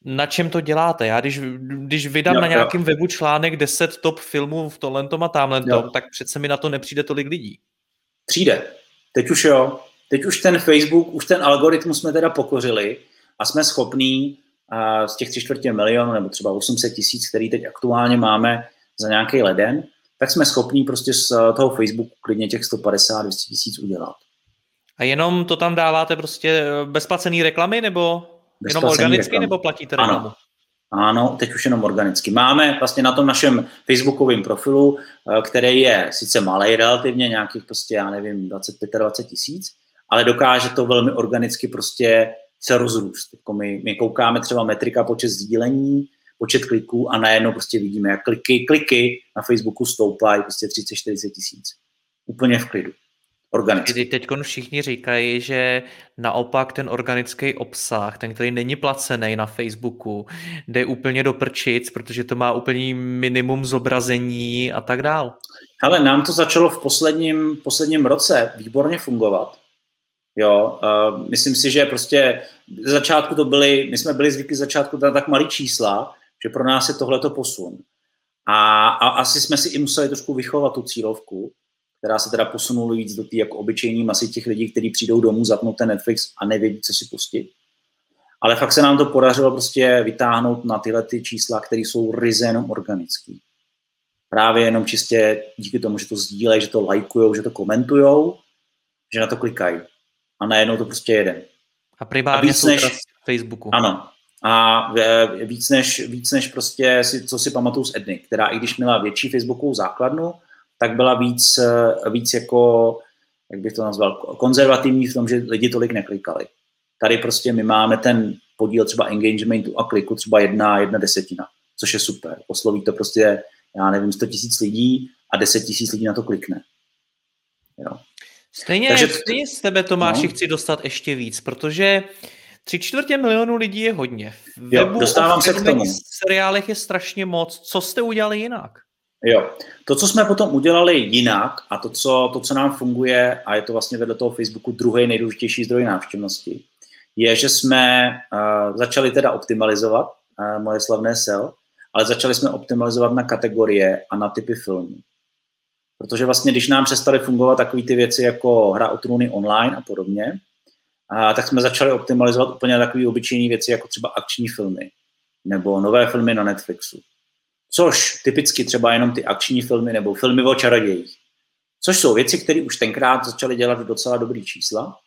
na čem to děláte. Já když, když vydám jo, na nějakém jo. webu článek 10 top filmů v tohle a tamhle tak přece mi na to nepřijde tolik lidí. Přijde. Teď už jo. Teď už ten Facebook, už ten algoritmus jsme teda pokořili a jsme schopní uh, z těch tři čtvrtě milionů nebo třeba 800 tisíc, který teď aktuálně máme za nějaký leden, tak jsme schopní prostě z toho Facebooku klidně těch 150-200 tisíc udělat. A jenom to tam dáváte prostě bezplacený reklamy, nebo Jenom organicky nebo platíte reklamu? Ano. Ano, teď už jenom organicky. Máme vlastně na tom našem facebookovém profilu, eh, který je sice malý relativně, nějakých prostě, já nevím, 25-20 tisíc, ale dokáže to velmi organicky prostě se rozrůst. Jako my, my koukáme třeba metrika počet sdílení, počet kliků a najednou prostě vidíme, jak kliky, kliky na Facebooku stoupají prostě 30-40 tisíc. Úplně v klidu organicky. Kdy teď všichni říkají, že naopak ten organický obsah, ten, který není placený na Facebooku, jde úplně do prčic, protože to má úplně minimum zobrazení a tak dál. Ale nám to začalo v posledním, posledním roce výborně fungovat. Jo, uh, myslím si, že prostě z začátku to byly, my jsme byli zvyklí začátku na tak malý čísla, že pro nás je tohleto posun. A, a asi jsme si i museli trošku vychovat tu cílovku, která se teda posunula víc do té jako obyčejní masy těch lidí, kteří přijdou domů, zapnou ten Netflix a nevědí, co si pustit. Ale fakt se nám to podařilo prostě vytáhnout na tyhle ty čísla, které jsou ryze jenom organický. Právě jenom čistě díky tomu, že to sdílejí, že to lajkujou, že to komentujou, že na to klikají. A najednou to prostě jede. A primárně a víc než, Facebooku. Ano. A víc než, víc než prostě, si, co si pamatuju z Edny, která i když měla větší Facebookovou základnu, tak byla víc, eh, víc jako, jak bych to nazval, konzervativní v tom, že lidi tolik neklikali. Tady prostě my máme ten podíl třeba engagementu a kliku třeba jedna, jedna desetina, což je super. Osloví to prostě, já nevím, 100 tisíc lidí a 10 tisíc lidí na to klikne. Jo. Stejně, Takže, stejně z tebe, Tomáši, no. chci dostat ještě víc, protože tři čtvrtě milionu lidí je hodně. V jo, dostávám se k tomu. seriálech je strašně moc. Co jste udělali jinak? Jo. To, co jsme potom udělali jinak a to co, to, co nám funguje, a je to vlastně vedle toho Facebooku druhý nejdůležitější zdroj návštěvnosti, je, že jsme uh, začali teda optimalizovat uh, moje slavné SEO, ale začali jsme optimalizovat na kategorie a na typy filmů. Protože vlastně, když nám přestaly fungovat takové ty věci jako hra o trůny online a podobně, a tak jsme začali optimalizovat úplně takové obyčejné věci, jako třeba akční filmy nebo nové filmy na Netflixu což typicky třeba jenom ty akční filmy nebo filmy o čarodějích, což jsou věci, které už tenkrát začaly dělat docela dobrý čísla.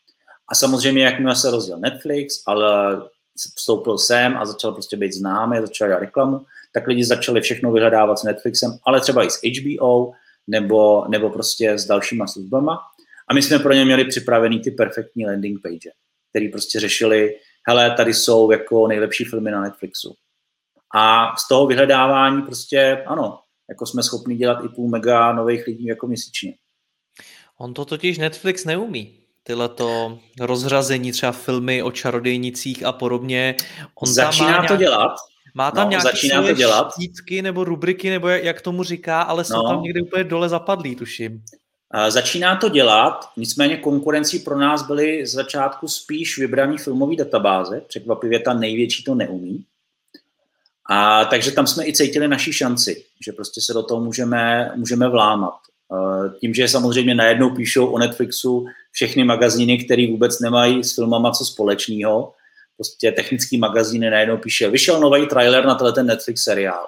A samozřejmě, jakmile se rozděl Netflix, ale vstoupil sem a začal prostě být známý, začal dělat reklamu, tak lidi začali všechno vyhledávat s Netflixem, ale třeba i s HBO nebo, nebo prostě s dalšíma službama. A my jsme pro ně měli připravený ty perfektní landing page, který prostě řešili, hele, tady jsou jako nejlepší filmy na Netflixu. A z toho vyhledávání prostě, ano, jako jsme schopni dělat i půl mega nových lidí jako měsíčně. On to totiž Netflix neumí. Tyhle to rozřazení, třeba filmy o čarodejnicích a podobně. On Začíná tam má to dělat. Má tam no, nějaké začíná to dělat. štítky nebo rubriky, nebo jak tomu říká, ale jsou no. tam někde úplně dole zapadlí, tuším. Začíná to dělat, nicméně konkurencí pro nás byly z začátku spíš vybraný filmový databáze, překvapivě ta největší to neumí. A takže tam jsme i cítili naší šanci, že prostě se do toho můžeme, můžeme vlámat. Tím, že samozřejmě najednou píšou o Netflixu všechny magazíny, které vůbec nemají s filmama co společného, prostě technický magazíny najednou píše, vyšel nový trailer na ten Netflix seriál.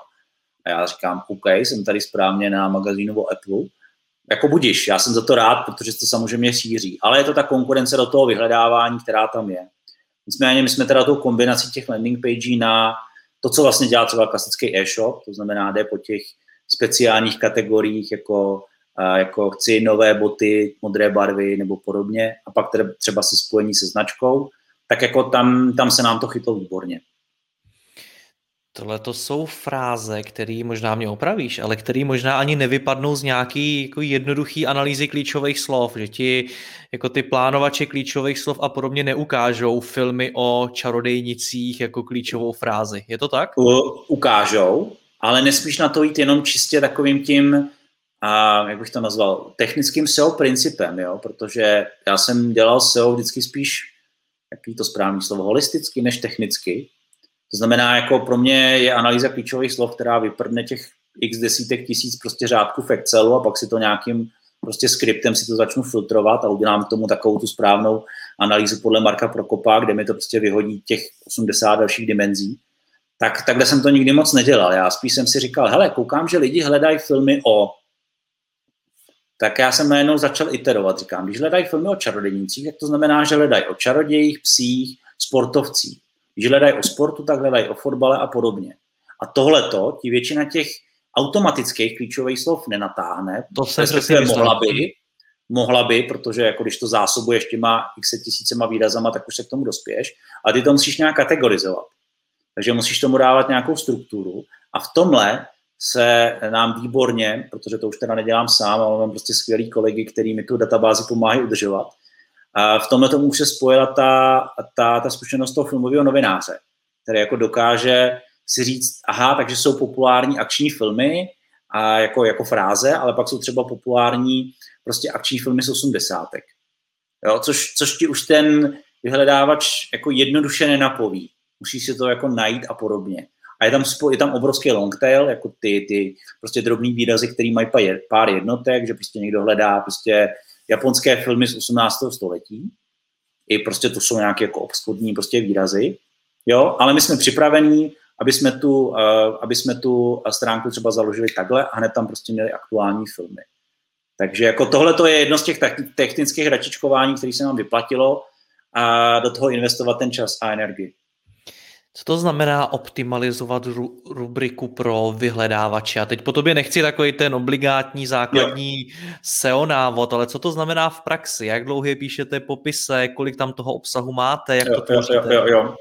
A já říkám, OK, jsem tady správně na magazínu o Apple, jako budíš, já jsem za to rád, protože to samozřejmě šíří, ale je to ta konkurence do toho vyhledávání, která tam je. Nicméně my jsme teda tou kombinací těch landing pagí na to, co vlastně dělá třeba klasický e-shop, to znamená, jde po těch speciálních kategoriích, jako, jako chci nové boty, modré barvy nebo podobně, a pak třeba se spojení se značkou, tak jako tam, tam se nám to chytlo výborně. Tohle to jsou fráze, které možná mě opravíš, ale které možná ani nevypadnou z nějaký jako jednoduchý analýzy klíčových slov, že ti jako ty plánovače klíčových slov a podobně neukážou filmy o čarodejnicích jako klíčovou frázi. Je to tak? U, ukážou, ale nesmíš na to jít jenom čistě takovým tím, a jak bych to nazval, technickým SEO principem, jo? protože já jsem dělal SEO vždycky spíš, jaký to správný slovo, holisticky než technicky, to znamená, jako pro mě je analýza klíčových slov, která vyprdne těch x desítek tisíc prostě řádků v Excelu a pak si to nějakým prostě skriptem si to začnu filtrovat a udělám k tomu takovou tu správnou analýzu podle Marka Prokopa, kde mi to prostě vyhodí těch 80 dalších dimenzí. Tak takhle jsem to nikdy moc nedělal. Já spíš jsem si říkal, hele, koukám, že lidi hledají filmy o tak já jsem najednou začal iterovat. Říkám, když hledají filmy o čarodějnicích, tak to znamená, že hledají o čarodějích, psích, sportovcích. Když hledají o sportu, tak hledají o fotbale a podobně. A tohleto ti většina těch automatických klíčových slov nenatáhne. To se přesně mohla by, mohla by, protože jako když to zásobuješ těma x tisícema výrazama, tak už se k tomu dospěješ. A ty to musíš nějak kategorizovat. Takže musíš tomu dávat nějakou strukturu. A v tomhle se nám výborně, protože to už teda nedělám sám, ale mám prostě skvělý kolegy, který mi tu databázi pomáhají udržovat, a v tomhle tomu se spojila ta, ta, ta zkušenost toho filmového novináře, který jako dokáže si říct, aha, takže jsou populární akční filmy a jako, jako fráze, ale pak jsou třeba populární prostě akční filmy z osmdesátek. Jo, což, což ti už ten vyhledávač jako jednoduše nenapoví. Musíš si to jako najít a podobně. A je tam, je tam obrovský long tail, jako ty, ty prostě drobný výrazy, který mají pár jednotek, že prostě někdo hledá prostě japonské filmy z 18. století. I prostě to jsou nějaké jako obschodní prostě výrazy. Jo, ale my jsme připravení, aby jsme, tu, uh, aby jsme tu stránku třeba založili takhle a hned tam prostě měli aktuální filmy. Takže jako tohle to je jedno z těch technických hračičkování, které se nám vyplatilo a do toho investovat ten čas a energii. Co to znamená optimalizovat ru, rubriku pro vyhledávače? A teď po tobě nechci takový ten obligátní základní jo. SEO návod, ale co to znamená v praxi? Jak dlouho píšete popise, kolik tam toho obsahu máte, jak jo, to tvoříte? Jo, jo, jo.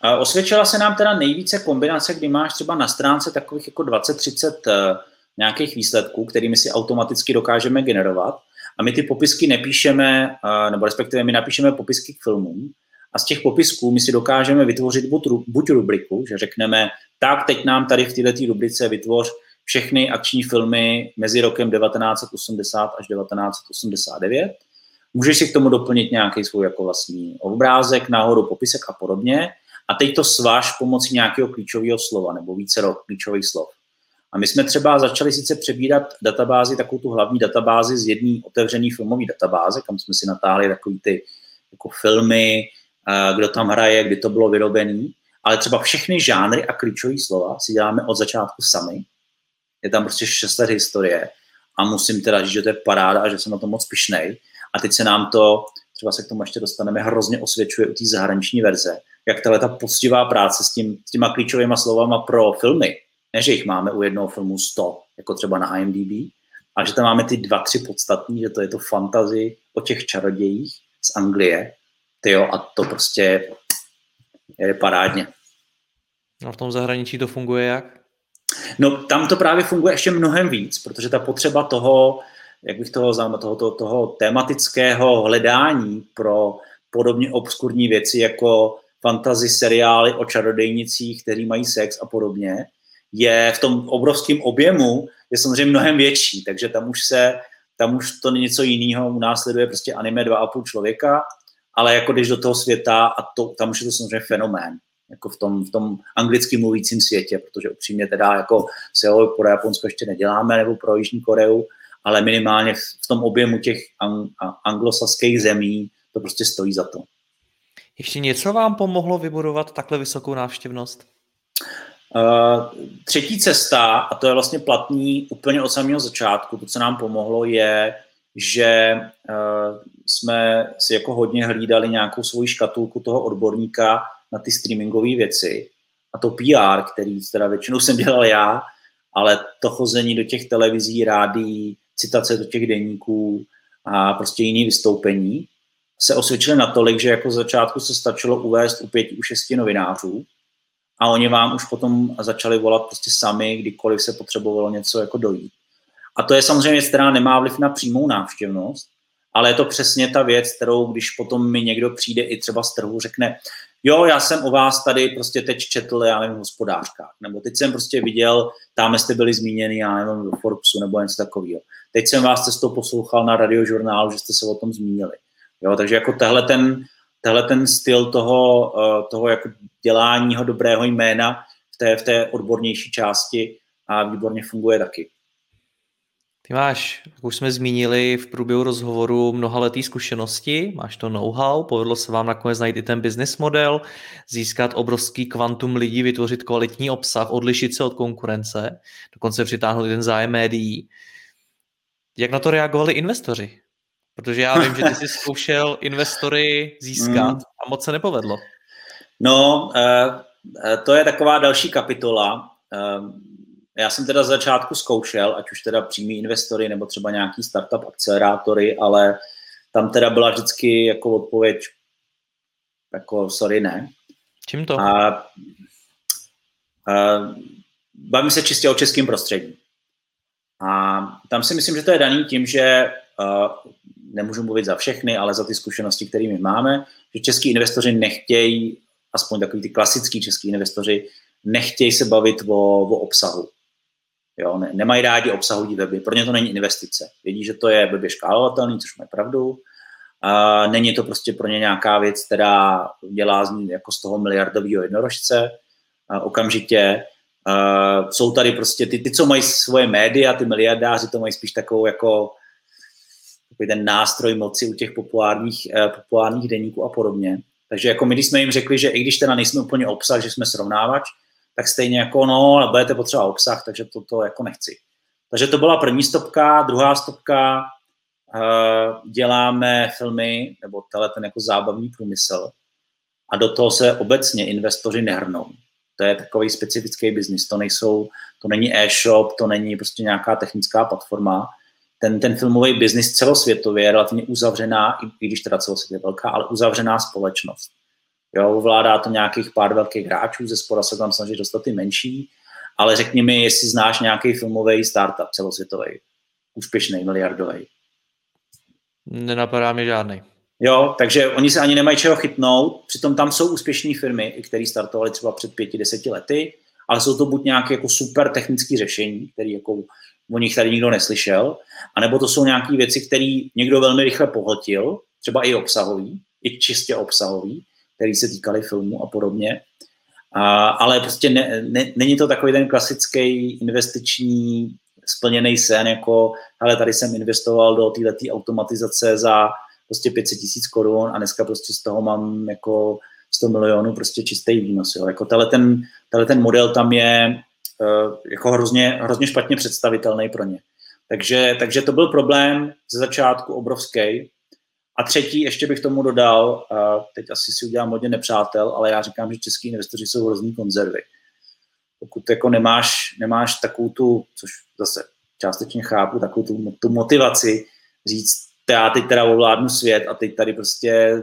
A osvědčila se nám teda nejvíce kombinace, kdy máš třeba na stránce takových jako 20-30 eh, nějakých výsledků, kterými si automaticky dokážeme generovat. A my ty popisky nepíšeme, eh, nebo respektive my napíšeme popisky k filmům, a z těch popisků my si dokážeme vytvořit buď, buď rubriku, že řekneme, tak teď nám tady v této rubrice vytvoř všechny akční filmy mezi rokem 1980 až 1989. Můžeš si k tomu doplnit nějaký svůj jako vlastní obrázek, náhodou popisek a podobně. A teď to sváž pomocí nějakého klíčového slova nebo více klíčových slov. A my jsme třeba začali sice přebírat databázi, takovou tu hlavní databázi z jedné otevřené filmové databáze, kam jsme si natáhli takový ty jako filmy, kdo tam hraje, kdy to bylo vyrobený, ale třeba všechny žánry a klíčové slova si děláme od začátku sami. Je tam prostě 6 let historie a musím teda říct, že to je paráda a že jsem na to moc pišnej. A teď se nám to, třeba se k tomu ještě dostaneme, hrozně osvědčuje u té zahraniční verze, jak tahle ta poctivá práce s, tím, s těma klíčovými slovama pro filmy, ne, že jich máme u jednoho filmu 100, jako třeba na IMDb, ale že tam máme ty dva, tři podstatní, že to je to fantazy o těch čarodějích z Anglie, tyjo, a to prostě je parádně. A v tom zahraničí to funguje jak? No tam to právě funguje ještě mnohem víc, protože ta potřeba toho, jak bych toho znamenal, toho, toho, toho tematického hledání pro podobně obskurní věci jako fantasy seriály o čarodejnicích, kteří mají sex a podobně, je v tom obrovském objemu je samozřejmě mnohem větší, takže tam už se, tam už to něco jiného, u nás sleduje prostě anime 2,5 člověka, ale jako když do toho světa, a to, tam už je to samozřejmě fenomén, jako v tom, v tom anglicky mluvícím světě, protože upřímně teda jako SEO pro Japonsko ještě neděláme, nebo pro Jižní Koreu, ale minimálně v tom objemu těch ang, anglosaských zemí to prostě stojí za to. Ještě něco vám pomohlo vybudovat takhle vysokou návštěvnost? Uh, třetí cesta, a to je vlastně platný úplně od samého začátku, to, co nám pomohlo, je, že uh, jsme si jako hodně hlídali nějakou svoji škatulku toho odborníka na ty streamingové věci. A to PR, který teda většinou jsem dělal já, ale to chození do těch televizí, rádí, citace do těch denníků a prostě jiný vystoupení se osvědčily natolik, že jako začátku se stačilo uvést u pěti, u šesti novinářů a oni vám už potom začali volat prostě sami, kdykoliv se potřebovalo něco jako dojít. A to je samozřejmě věc, která nemá vliv na přímou návštěvnost, ale je to přesně ta věc, kterou když potom mi někdo přijde i třeba z trhu, řekne, jo, já jsem o vás tady prostě teď četl, já nevím, hospodářka, nebo teď jsem prostě viděl, tam jste byli zmíněni, já nevím, do Forbesu nebo něco takového. Teď jsem vás cestou poslouchal na radiožurnálu, že jste se o tom zmínili. Jo, takže jako tehle ten, tehle ten styl toho, eh, toho jako děláního dobrého jména v té, v té odbornější části a výborně funguje taky. Ty máš, jak už jsme zmínili v průběhu rozhovoru, mnoha letý zkušenosti, máš to know-how, povedlo se vám nakonec najít i ten business model, získat obrovský kvantum lidí, vytvořit kvalitní obsah, odlišit se od konkurence, dokonce přitáhnout ten zájem médií. Jak na to reagovali investoři? Protože já vím, že ty jsi zkoušel investory získat mm. a moc se nepovedlo. No, uh, to je taková další kapitola. Já jsem teda z začátku zkoušel, ať už teda přímý investory nebo třeba nějaký startup akcelerátory, ale tam teda byla vždycky jako odpověď jako sorry, ne. Čím to? A, a, bavím se čistě o českém prostředí. A tam si myslím, že to je daný tím, že uh, nemůžu mluvit za všechny, ale za ty zkušenosti, které my máme, že český investoři nechtějí, aspoň takový ty klasický český investoři, nechtějí se bavit o, o obsahu. Jo, ne, nemají rádi obsahový weby, pro ně to není investice. Vědí, že to je weby škálovatelný, což má pravdu. A není to prostě pro ně nějaká věc, která dělá z jako z toho miliardového jednorožce a okamžitě. A jsou tady prostě ty, ty, co mají svoje média, ty miliardáři, to mají spíš takovou jako takový ten nástroj moci u těch populárních, eh, populárních denníků a podobně. Takže jako my, když jsme jim řekli, že i když teda nejsme úplně obsah, že jsme srovnávač, tak stejně jako no, ale budete potřebovat obsah, takže to, to jako nechci. Takže to byla první stopka, druhá stopka, uh, děláme filmy, nebo tenhle ten jako zábavní průmysl a do toho se obecně investoři nehrnou. To je takový specifický biznis, to nejsou, to není e-shop, to není prostě nějaká technická platforma. Ten, ten filmový biznis celosvětově je relativně uzavřená, i když teda celosvětově velká, ale uzavřená společnost. Jo, vládá to nějakých pár velkých hráčů, ze spora se tam snaží dostat ty menší, ale řekni mi, jestli znáš nějaký filmový startup celosvětový, úspěšný, miliardový. Nenapadá mi žádný. Jo, takže oni se ani nemají čeho chytnout, přitom tam jsou úspěšné firmy, které startovaly třeba před pěti, deseti lety, ale jsou to buď nějaké jako super technické řešení, které jako o nich tady nikdo neslyšel, anebo to jsou nějaké věci, které někdo velmi rychle pohltil, třeba i obsahový, i čistě obsahový, které se týkaly filmu a podobně. A, ale prostě ne, ne, není to takový ten klasický investiční splněný sen, jako ale tady jsem investoval do této automatizace za prostě 500 tisíc korun a dneska prostě z toho mám jako 100 milionů prostě čistý výnos. Jo. Jako tenhle ten, tenhle ten model tam je uh, jako hrozně, hrozně špatně představitelný pro ně. Takže, takže to byl problém ze začátku obrovský, a třetí, ještě bych tomu dodal, teď asi si udělám hodně nepřátel, ale já říkám, že český investoři jsou hrozný konzervy. Pokud jako nemáš, nemáš takovou tu, což zase částečně chápu, takovou tu, tu motivaci říct, já teď teda ovládnu svět a teď tady prostě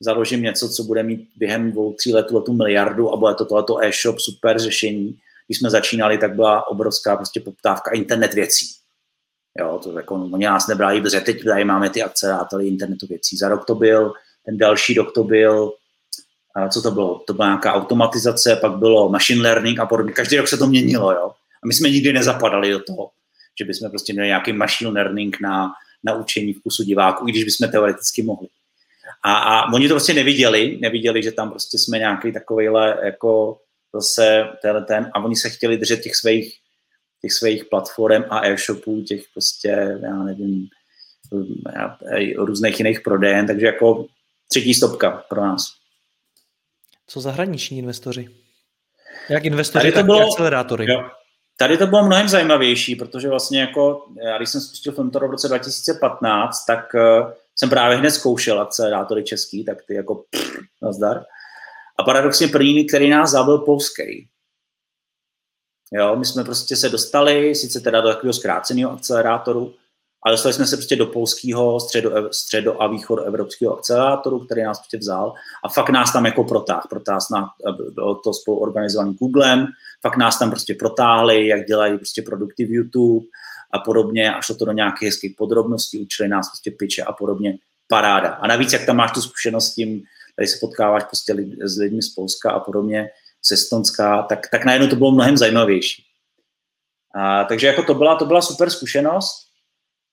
založím něco, co bude mít během dvou, tří letů tu miliardu a bude to tohleto e-shop super řešení, když jsme začínali, tak byla obrovská prostě poptávka internet věcí. Jo, to jako, oni nás nebrali dobře, teď tady máme ty akcelerátory internetu věcí. Za rok to byl, ten další rok to byl, a co to bylo? To byla nějaká automatizace, pak bylo machine learning a podobně. Každý rok se to měnilo, jo. A my jsme nikdy nezapadali do toho, že bychom prostě měli nějaký machine learning na, na učení vkusu diváků, i když bychom teoreticky mohli. A, a oni to prostě neviděli, neviděli, že tam prostě jsme nějaký takovýhle jako zase ten, a oni se chtěli držet těch svých, těch svých platform a e-shopů, těch prostě, já nevím, různých jiných prodejen, takže jako třetí stopka pro nás. Co zahraniční investoři? Jak investoři, tady to tak bylo, akcelerátory. Jo. Tady to bylo mnohem zajímavější, protože vlastně jako, já když jsem spustil Filmtoro v roce 2015, tak uh, jsem právě hned zkoušel akcelerátory český, tak ty jako pff, nazdar. A paradoxně první, který nás zabil polský. Jo, my jsme prostě se dostali, sice teda do takového zkráceného akcelerátoru, ale dostali jsme se prostě do polského středo, středo a východu evropského akcelerátoru, který nás prostě vzal a fakt nás tam jako protáhl. Protáhl nás, bylo to spolu organizovaný Googlem, fakt nás tam prostě protáhli, jak dělají prostě produkty v YouTube a podobně a šlo to do nějaké hezké podrobnosti, učili nás prostě piče a podobně. Paráda. A navíc, jak tam máš tu zkušenost s tím, tady se potkáváš prostě s lidmi z Polska a podobně, z Estonska, tak, tak najednou to bylo mnohem zajímavější. A, takže jako to byla, to byla super zkušenost.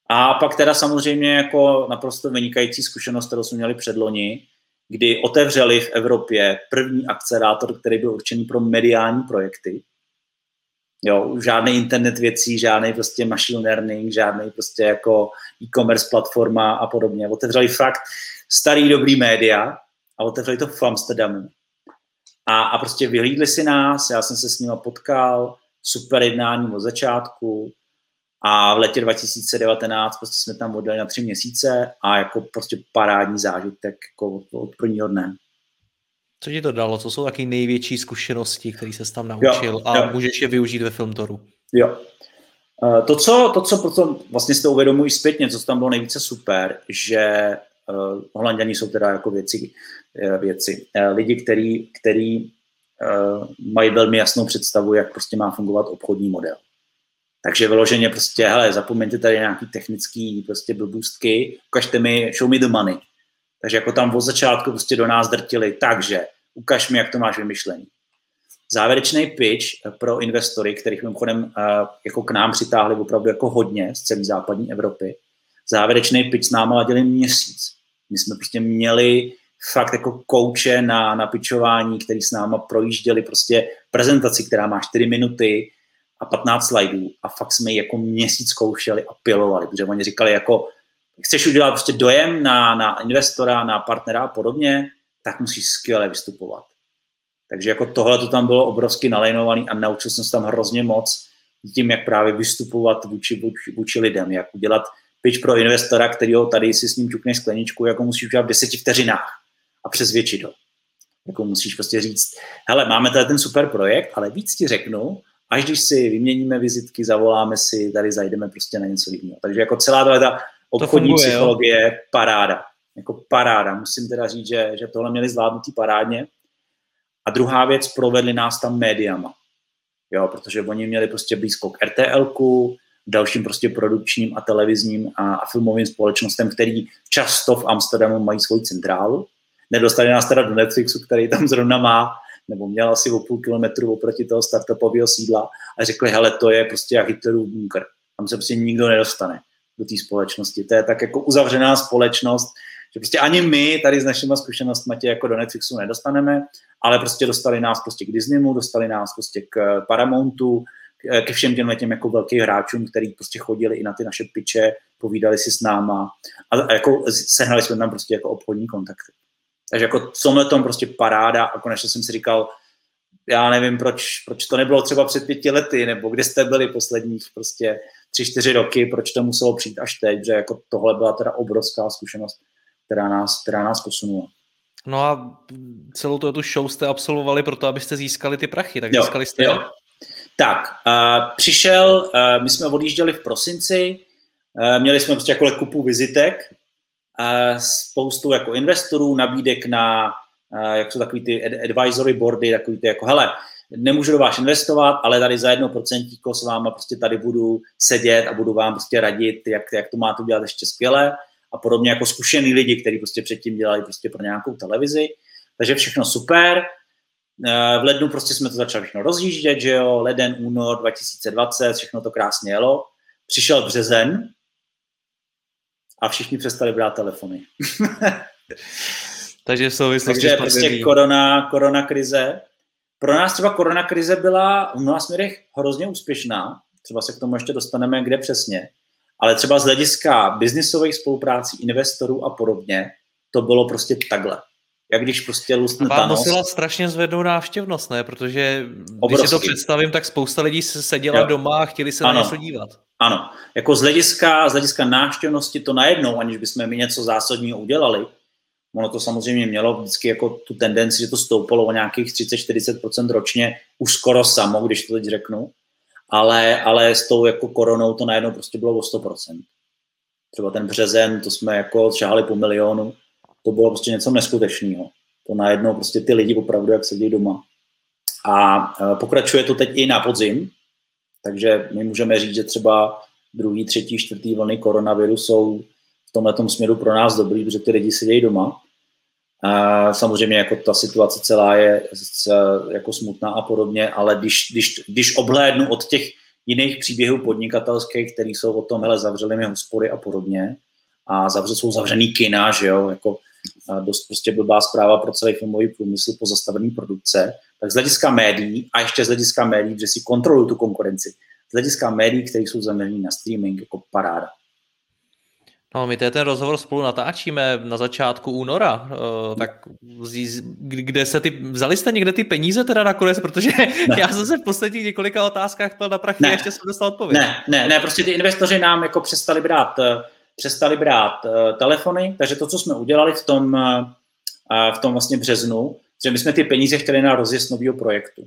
A pak teda samozřejmě jako naprosto vynikající zkušenost, kterou jsme měli předloni, kdy otevřeli v Evropě první akcelerátor, který byl určený pro mediální projekty. Jo, žádný internet věcí, žádný prostě machine learning, žádný prostě jako e-commerce platforma a podobně. Otevřeli fakt starý dobrý média a otevřeli to v Amsterdamu. A, a prostě vyhlídli si nás, já jsem se s nimi potkal, super jednání od začátku, a v letě 2019 prostě jsme tam odjeli na tři měsíce a jako prostě parádní zážitek jako od prvního dne. Co ti to dalo? Co jsou taky největší zkušenosti, které se tam naučil jo, a jo. můžeš je využít ve Filmtoru? Jo. Eh, to, co, to, co potom vlastně si to uvědomuji zpětně, co tam bylo nejvíce super, že Holanděni jsou teda jako věci, uh, věci. Uh, lidi, který, který mají velmi jasnou představu, jak prostě má fungovat obchodní model. Takže vyloženě prostě, hele, zapomeňte tady nějaký technický prostě blbůstky, ukažte mi, show me the money. Takže jako tam od začátku prostě do nás drtili, takže ukaž mi, jak to máš vymyšlený. Závěrečný pitch pro investory, kterých mimochodem jako k nám přitáhli opravdu jako hodně z celé západní Evropy. Závěrečný pitch s náma měsíc. My jsme prostě měli fakt jako kouče na, na pitchování, který s náma projížděli prostě prezentaci, která má 4 minuty, a 15 slajdů a fakt jsme ji jako měsíc zkoušeli a pilovali, protože oni říkali jako, chceš udělat prostě dojem na, na investora, na partnera a podobně, tak musíš skvěle vystupovat. Takže jako tohle to tam bylo obrovsky nalejnovaný a naučil jsem se tam hrozně moc tím, jak právě vystupovat vůči, vůči, vůči lidem, jak udělat pitch pro investora, který ho tady si s ním čukneš skleničku, jako musíš udělat v deseti vteřinách a přesvědčit ho. Jako musíš prostě říct, hele, máme tady ten super projekt, ale víc ti řeknu, až když si vyměníme vizitky, zavoláme si, tady zajdeme prostě na něco jiného. Takže jako celá ta obchodní funguje, psychologie je paráda. Jako paráda. Musím teda říct, že, že tohle měli zvládnutý parádně. A druhá věc, provedli nás tam médiama. Jo, protože oni měli prostě blízko k RTLku, dalším prostě produkčním a televizním a, a filmovým společnostem, který často v Amsterdamu mají svoji centrálu. Nedostali nás teda do Netflixu, který tam zrovna má nebo měl asi o půl kilometru oproti toho startupového sídla a řekli, hele, to je prostě jak Hitlerův bunker. Tam se prostě nikdo nedostane do té společnosti. To je tak jako uzavřená společnost, že prostě ani my tady s našimi zkušenostmi tě jako do Netflixu nedostaneme, ale prostě dostali nás prostě k Disneymu, dostali nás prostě k Paramountu, ke všem těm těm jako velkým hráčům, který prostě chodili i na ty naše piče, povídali si s náma a jako sehnali jsme tam prostě jako obchodní kontakty. Takže jako v tom prostě paráda a konečně jsem si říkal, já nevím, proč, proč to nebylo třeba před pěti lety, nebo kde jste byli posledních prostě tři, čtyři roky, proč to muselo přijít až teď, že jako tohle byla teda obrovská zkušenost, která nás, která nás posunula. No a celou tu, tu show jste absolvovali proto, abyste získali ty prachy, tak jo, získali jste jo. Tak, uh, přišel, uh, my jsme odjížděli v prosinci, uh, měli jsme prostě jako kupu vizitek, spoustu jako investorů, nabídek na, jak jsou takový ty advisory boardy, takový ty jako, hele, nemůžu do vás investovat, ale tady za jedno procentíko s váma prostě tady budu sedět a budu vám prostě radit, jak, jak to máte udělat ještě skvěle a podobně jako zkušený lidi, kteří prostě předtím dělali prostě pro nějakou televizi. Takže všechno super. Eh, v lednu prostě jsme to začali všechno rozjíždět, že jo, leden, únor 2020, všechno to krásně jelo. Přišel březen a všichni přestali brát telefony. Takže v souvislosti Takže prostě korona, korona krize. Pro nás třeba korona krize byla v mnoha směrech hrozně úspěšná. Třeba se k tomu ještě dostaneme, kde přesně. Ale třeba z hlediska biznisových spoluprácí, investorů a podobně, to bylo prostě takhle jak když prostě lustne Vám musela strašně zvednout návštěvnost, ne? Protože Obrovský. když si to představím, tak spousta lidí se seděla jo. doma a chtěli se ano. na něco dívat. Ano, jako z hlediska, z hlediska návštěvnosti to najednou, aniž bychom my něco zásadního udělali, ono to samozřejmě mělo vždycky jako tu tendenci, že to stoupalo o nějakých 30-40% ročně, už skoro samo, když to teď řeknu, ale, ale s tou jako koronou to najednou prostě bylo o 100%. Třeba ten březen, to jsme jako šáhali po milionu, to bylo prostě něco neskutečného. To najednou prostě ty lidi opravdu jak sedí doma. A e, pokračuje to teď i na podzim, takže my můžeme říct, že třeba druhý, třetí, čtvrtý vlny koronaviru jsou v tomhle směru pro nás dobrý, protože ty lidi sedějí doma. A samozřejmě jako ta situace celá je jako smutná a podobně, ale když, když, když obhlédnu od těch jiných příběhů podnikatelských, které jsou o tom, hele, zavřeli mi hospody a podobně, a zavře, jsou zavřený kina, že jo, jako dost prostě blbá zpráva pro celý filmový průmysl po zastavení produkce, tak z hlediska médií a ještě z hlediska médií, že si kontrolují tu konkurenci, z hlediska médií, které jsou zaměřené na streaming, jako paráda. No, my ten rozhovor spolu natáčíme na začátku února, uh, tak kde se ty, vzali jste někde ty peníze teda nakonec, protože ne. já jsem se v posledních několika otázkách ptal na prachy ne. a ještě jsem dostal odpověď. Ne, ne, ne, prostě ty investoři nám jako přestali brát uh, přestali brát uh, telefony, takže to, co jsme udělali v tom, uh, v tom vlastně březnu, že my jsme ty peníze chtěli na rozjezd nového projektu.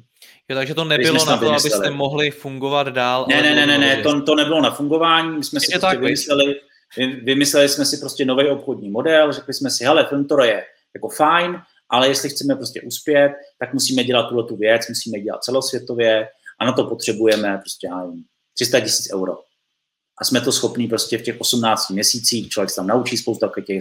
Jo, takže to nebylo na to, abyste mohli fungovat dál. Ne, ne, ne, ne, ne to, to nebylo na fungování, my jsme si prostě vymysleli, vymysleli jsme si prostě nový obchodní model, řekli jsme si, hele, Filmtoro je jako fajn, ale jestli chceme prostě uspět, tak musíme dělat tuhle tu věc, musíme dělat celosvětově a na to potřebujeme prostě 300 tisíc euro a jsme to schopní prostě v těch 18 měsících, člověk se tam naučí spoustu těch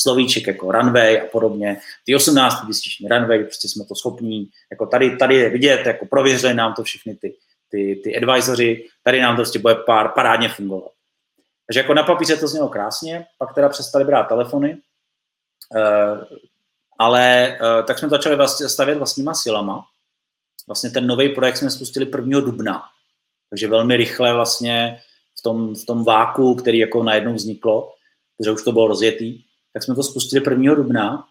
slovíček jako runway a podobně. Ty 18 měsíční runway, prostě jsme to schopní, jako tady, tady je vidět, jako prověřili nám to všechny ty, ty, ty advisory, tady nám to prostě bude pár, parádně fungovat. Takže jako na papíře to znělo krásně, pak teda přestali brát telefony, uh, ale uh, tak jsme začali vlastně stavět vlastníma silama. Vlastně ten nový projekt jsme spustili 1. dubna, takže velmi rychle vlastně v tom, v tom váku, který jako najednou vzniklo, protože už to bylo rozjetý, tak jsme to spustili 1. dubna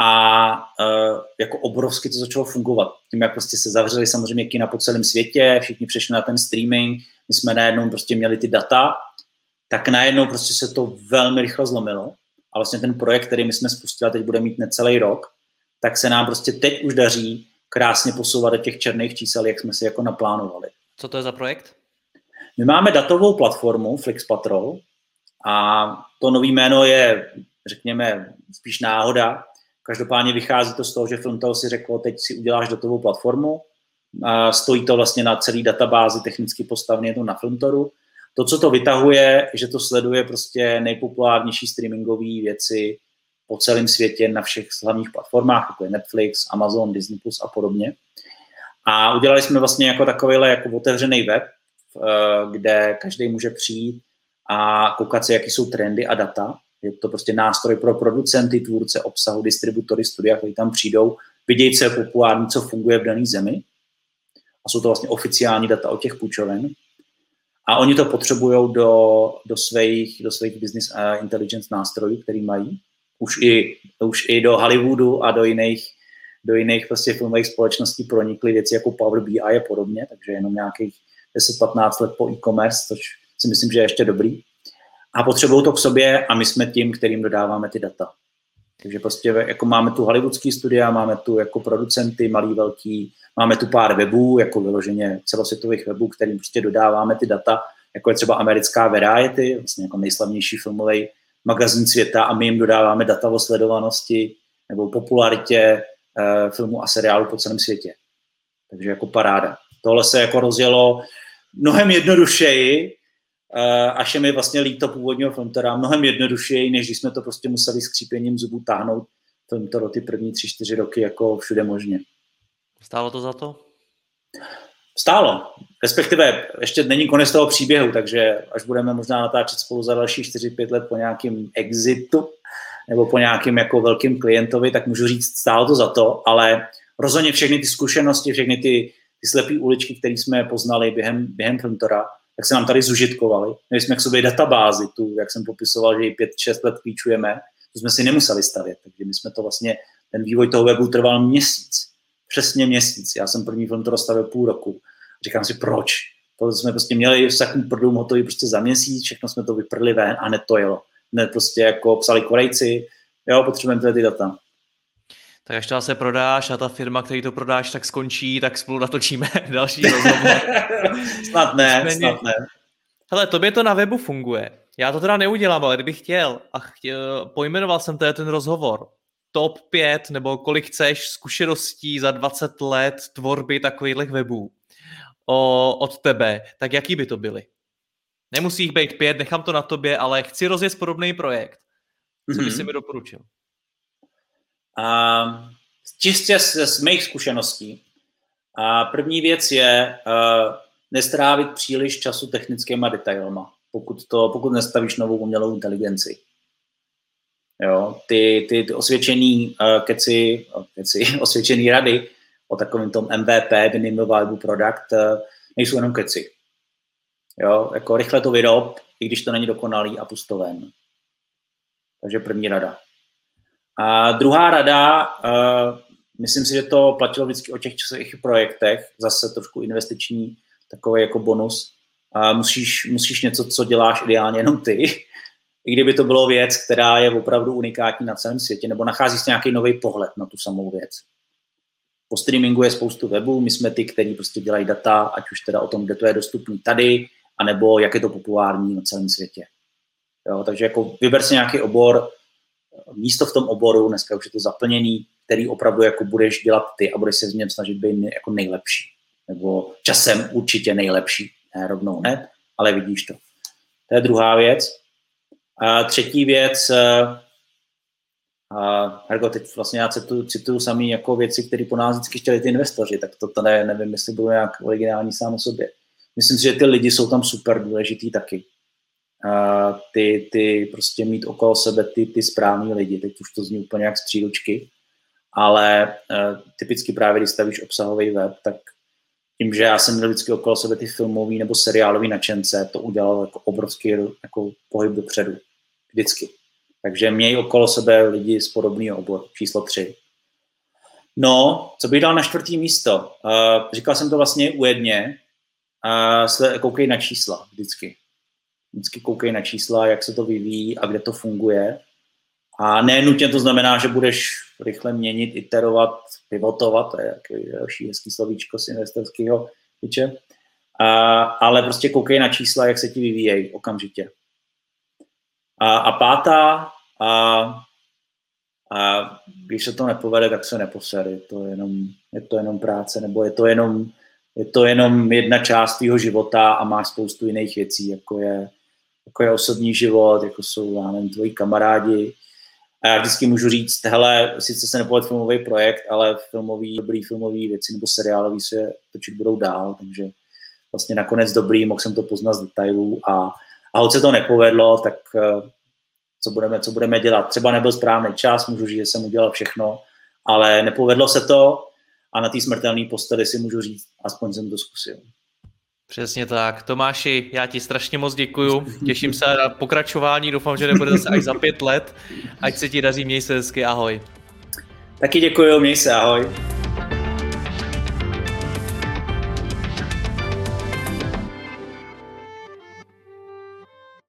a uh, jako obrovsky to začalo fungovat. Tím, jak prostě se zavřeli samozřejmě kina po celém světě, všichni přešli na ten streaming, my jsme najednou prostě měli ty data, tak najednou prostě se to velmi rychle zlomilo. A vlastně ten projekt, který my jsme spustili teď bude mít necelý rok, tak se nám prostě teď už daří krásně posouvat do těch černých čísel, jak jsme si jako naplánovali. Co to je za projekt? My máme datovou platformu Flix Patrol a to nový jméno je, řekněme, spíš náhoda. Každopádně vychází to z toho, že Frontal si řekl, teď si uděláš datovou platformu, a stojí to vlastně na celý databázi technicky postavený, je to na Filmtoru. To, co to vytahuje, že to sleduje prostě nejpopulárnější streamingové věci po celém světě na všech hlavních platformách, jako je Netflix, Amazon, Disney Plus a podobně. A udělali jsme vlastně jako takovýhle jako otevřený web, kde každý může přijít a koukat se, jaký jsou trendy a data. Je to prostě nástroj pro producenty, tvůrce obsahu, distributory, studia, kteří tam přijdou, vidějí, co je populární, co funguje v dané zemi. A jsou to vlastně oficiální data o těch půjčoven. A oni to potřebují do, do, svých, do svých business intelligence nástrojů, který mají. Už i, už i do Hollywoodu a do jiných, do jiných prostě filmových společností pronikly věci jako Power BI a podobně, takže jenom nějakých 10-15 let po e-commerce, což si myslím, že je ještě dobrý. A potřebují to k sobě a my jsme tím, kterým dodáváme ty data. Takže prostě jako máme tu hollywoodský studia, máme tu jako producenty, malý, velký, máme tu pár webů, jako vyloženě celosvětových webů, kterým prostě dodáváme ty data, jako je třeba americká Variety, vlastně jako nejslavnější filmový magazín světa a my jim dodáváme data o sledovanosti nebo popularitě eh, filmu a seriálu po celém světě. Takže jako paráda. Tohle se jako rozjelo mnohem jednodušeji, až je mi vlastně líto původního Frontora, mnohem jednodušeji, než když jsme to prostě museli skřípěním zubů táhnout Frontoro ty první tři, čtyři roky jako všude možně. Stálo to za to? Stálo. Respektive ještě není konec toho příběhu, takže až budeme možná natáčet spolu za další 4-5 let po nějakým exitu nebo po nějakým jako velkým klientovi, tak můžu říct, stálo to za to, ale rozhodně všechny ty zkušenosti, všechny ty, ty slepé uličky, které jsme poznali během, během Frontora, tak se nám tady zužitkovali. Měli jsme k sobě databázi, tu, jak jsem popisoval, že ji 5-6 let klíčujeme, to jsme si nemuseli stavět, takže my jsme to vlastně, ten vývoj toho webu trval měsíc přesně měsíc. Já jsem první film to dostavil půl roku. Říkám si, proč? To jsme prostě měli sakný prdům hotový prostě za měsíc, všechno jsme to vyprli ven a ne to jelo. Ne prostě jako psali Korejci, jo, potřebujeme ty data. Tak až to se prodáš a ta firma, který to prodáš, tak skončí, tak spolu natočíme další rozhovor. snad ne, snad ne. Hele, tobě to na webu funguje. Já to teda neudělám, ale kdybych chtěl a chtěl, pojmenoval jsem teda ten rozhovor top 5 nebo kolik chceš zkušeností za 20 let tvorby takových webů o, od tebe, tak jaký by to byly? Nemusí jich být pět, nechám to na tobě, ale chci rozjet podobný projekt. Co mm-hmm. by si mi doporučil? Uh, čistě z, z mých zkušeností. A první věc je uh, nestrávit příliš času technickýma detailama, pokud, to, pokud nestavíš novou umělou inteligenci. Jo, ty, ty, ty osvědčený uh, keci, keci, osvědčený rady o takovém tom MVP, Minimum Valuable Product, uh, nejsou jenom keci. Jo, jako rychle to vyrob, i když to není dokonalý a pusto ven. Takže první rada. A druhá rada, uh, myslím si, že to platilo vždycky o těch časových projektech, zase trošku investiční, takový jako bonus. A musíš, musíš něco, co děláš ideálně jenom ty, i kdyby to bylo věc, která je opravdu unikátní na celém světě, nebo nachází se nějaký nový pohled na tu samou věc. Po streamingu je spoustu webů, my jsme ty, kteří prostě dělají data, ať už teda o tom, kde to je dostupný tady, anebo jak je to populární na celém světě. Jo, takže jako vyber si nějaký obor, místo v tom oboru, dneska už je to zaplněný, který opravdu jako budeš dělat ty a budeš se z něm snažit být jako nejlepší. Nebo časem určitě nejlepší, ne rovnou ne, ale vidíš to. To je druhá věc. A třetí věc, eh, a Hergo, teď vlastně já cituju, cituju samý jako věci, které po nás vždycky chtěli ty investoři, tak to tady nevím, jestli bylo nějak originální sám o sobě. Myslím si, že ty lidi jsou tam super důležitý taky. Ty, ty prostě mít okolo sebe ty, ty správní lidi, teď už to zní úplně jak z příručky, ale uh, typicky právě, když stavíš obsahový web, tak tím, že já jsem měl vždycky okolo sebe ty filmový nebo seriálový načence, to udělalo jako obrovský jako pohyb dopředu. Vždycky. Takže měj okolo sebe lidi z podobného oboru. Číslo tři. No, co bych dal na čtvrtý místo? Uh, říkal jsem to vlastně u jedně. Uh, koukej na čísla vždycky. Vždycky koukej na čísla, jak se to vyvíjí a kde to funguje. A ne nutně to znamená, že budeš rychle měnit, iterovat, pivotovat, to je jaký další hezký slovíčko z investorského tyče. A, ale prostě koukej na čísla, jak se ti vyvíjejí okamžitě. A, a pátá, a, a když se to nepovede, tak se neposede. Je to jenom, je to jenom práce, nebo je to jenom, je to jenom jedna část tvého života a máš spoustu jiných věcí, jako je, jako je osobní život, jako jsou, já nevím, tvoji kamarádi. A já vždycky můžu říct, hele, sice se nepovede filmový projekt, ale filmový, dobrý filmový věci nebo seriálový se točit budou dál, takže vlastně nakonec dobrý, mohl jsem to poznat z detailů a a hoď se to nepovedlo, tak eh, co budeme, co budeme dělat. Třeba nebyl správný čas, můžu říct, že jsem udělal všechno, ale nepovedlo se to a na té smrtelné posteli si můžu říct, aspoň jsem to zkusil. Přesně tak. Tomáši, já ti strašně moc děkuju. Těším se na pokračování. Doufám, že nebude zase až za pět let. Ať se ti daří, měj se hezky. Ahoj. Taky děkuju, měj se, ahoj.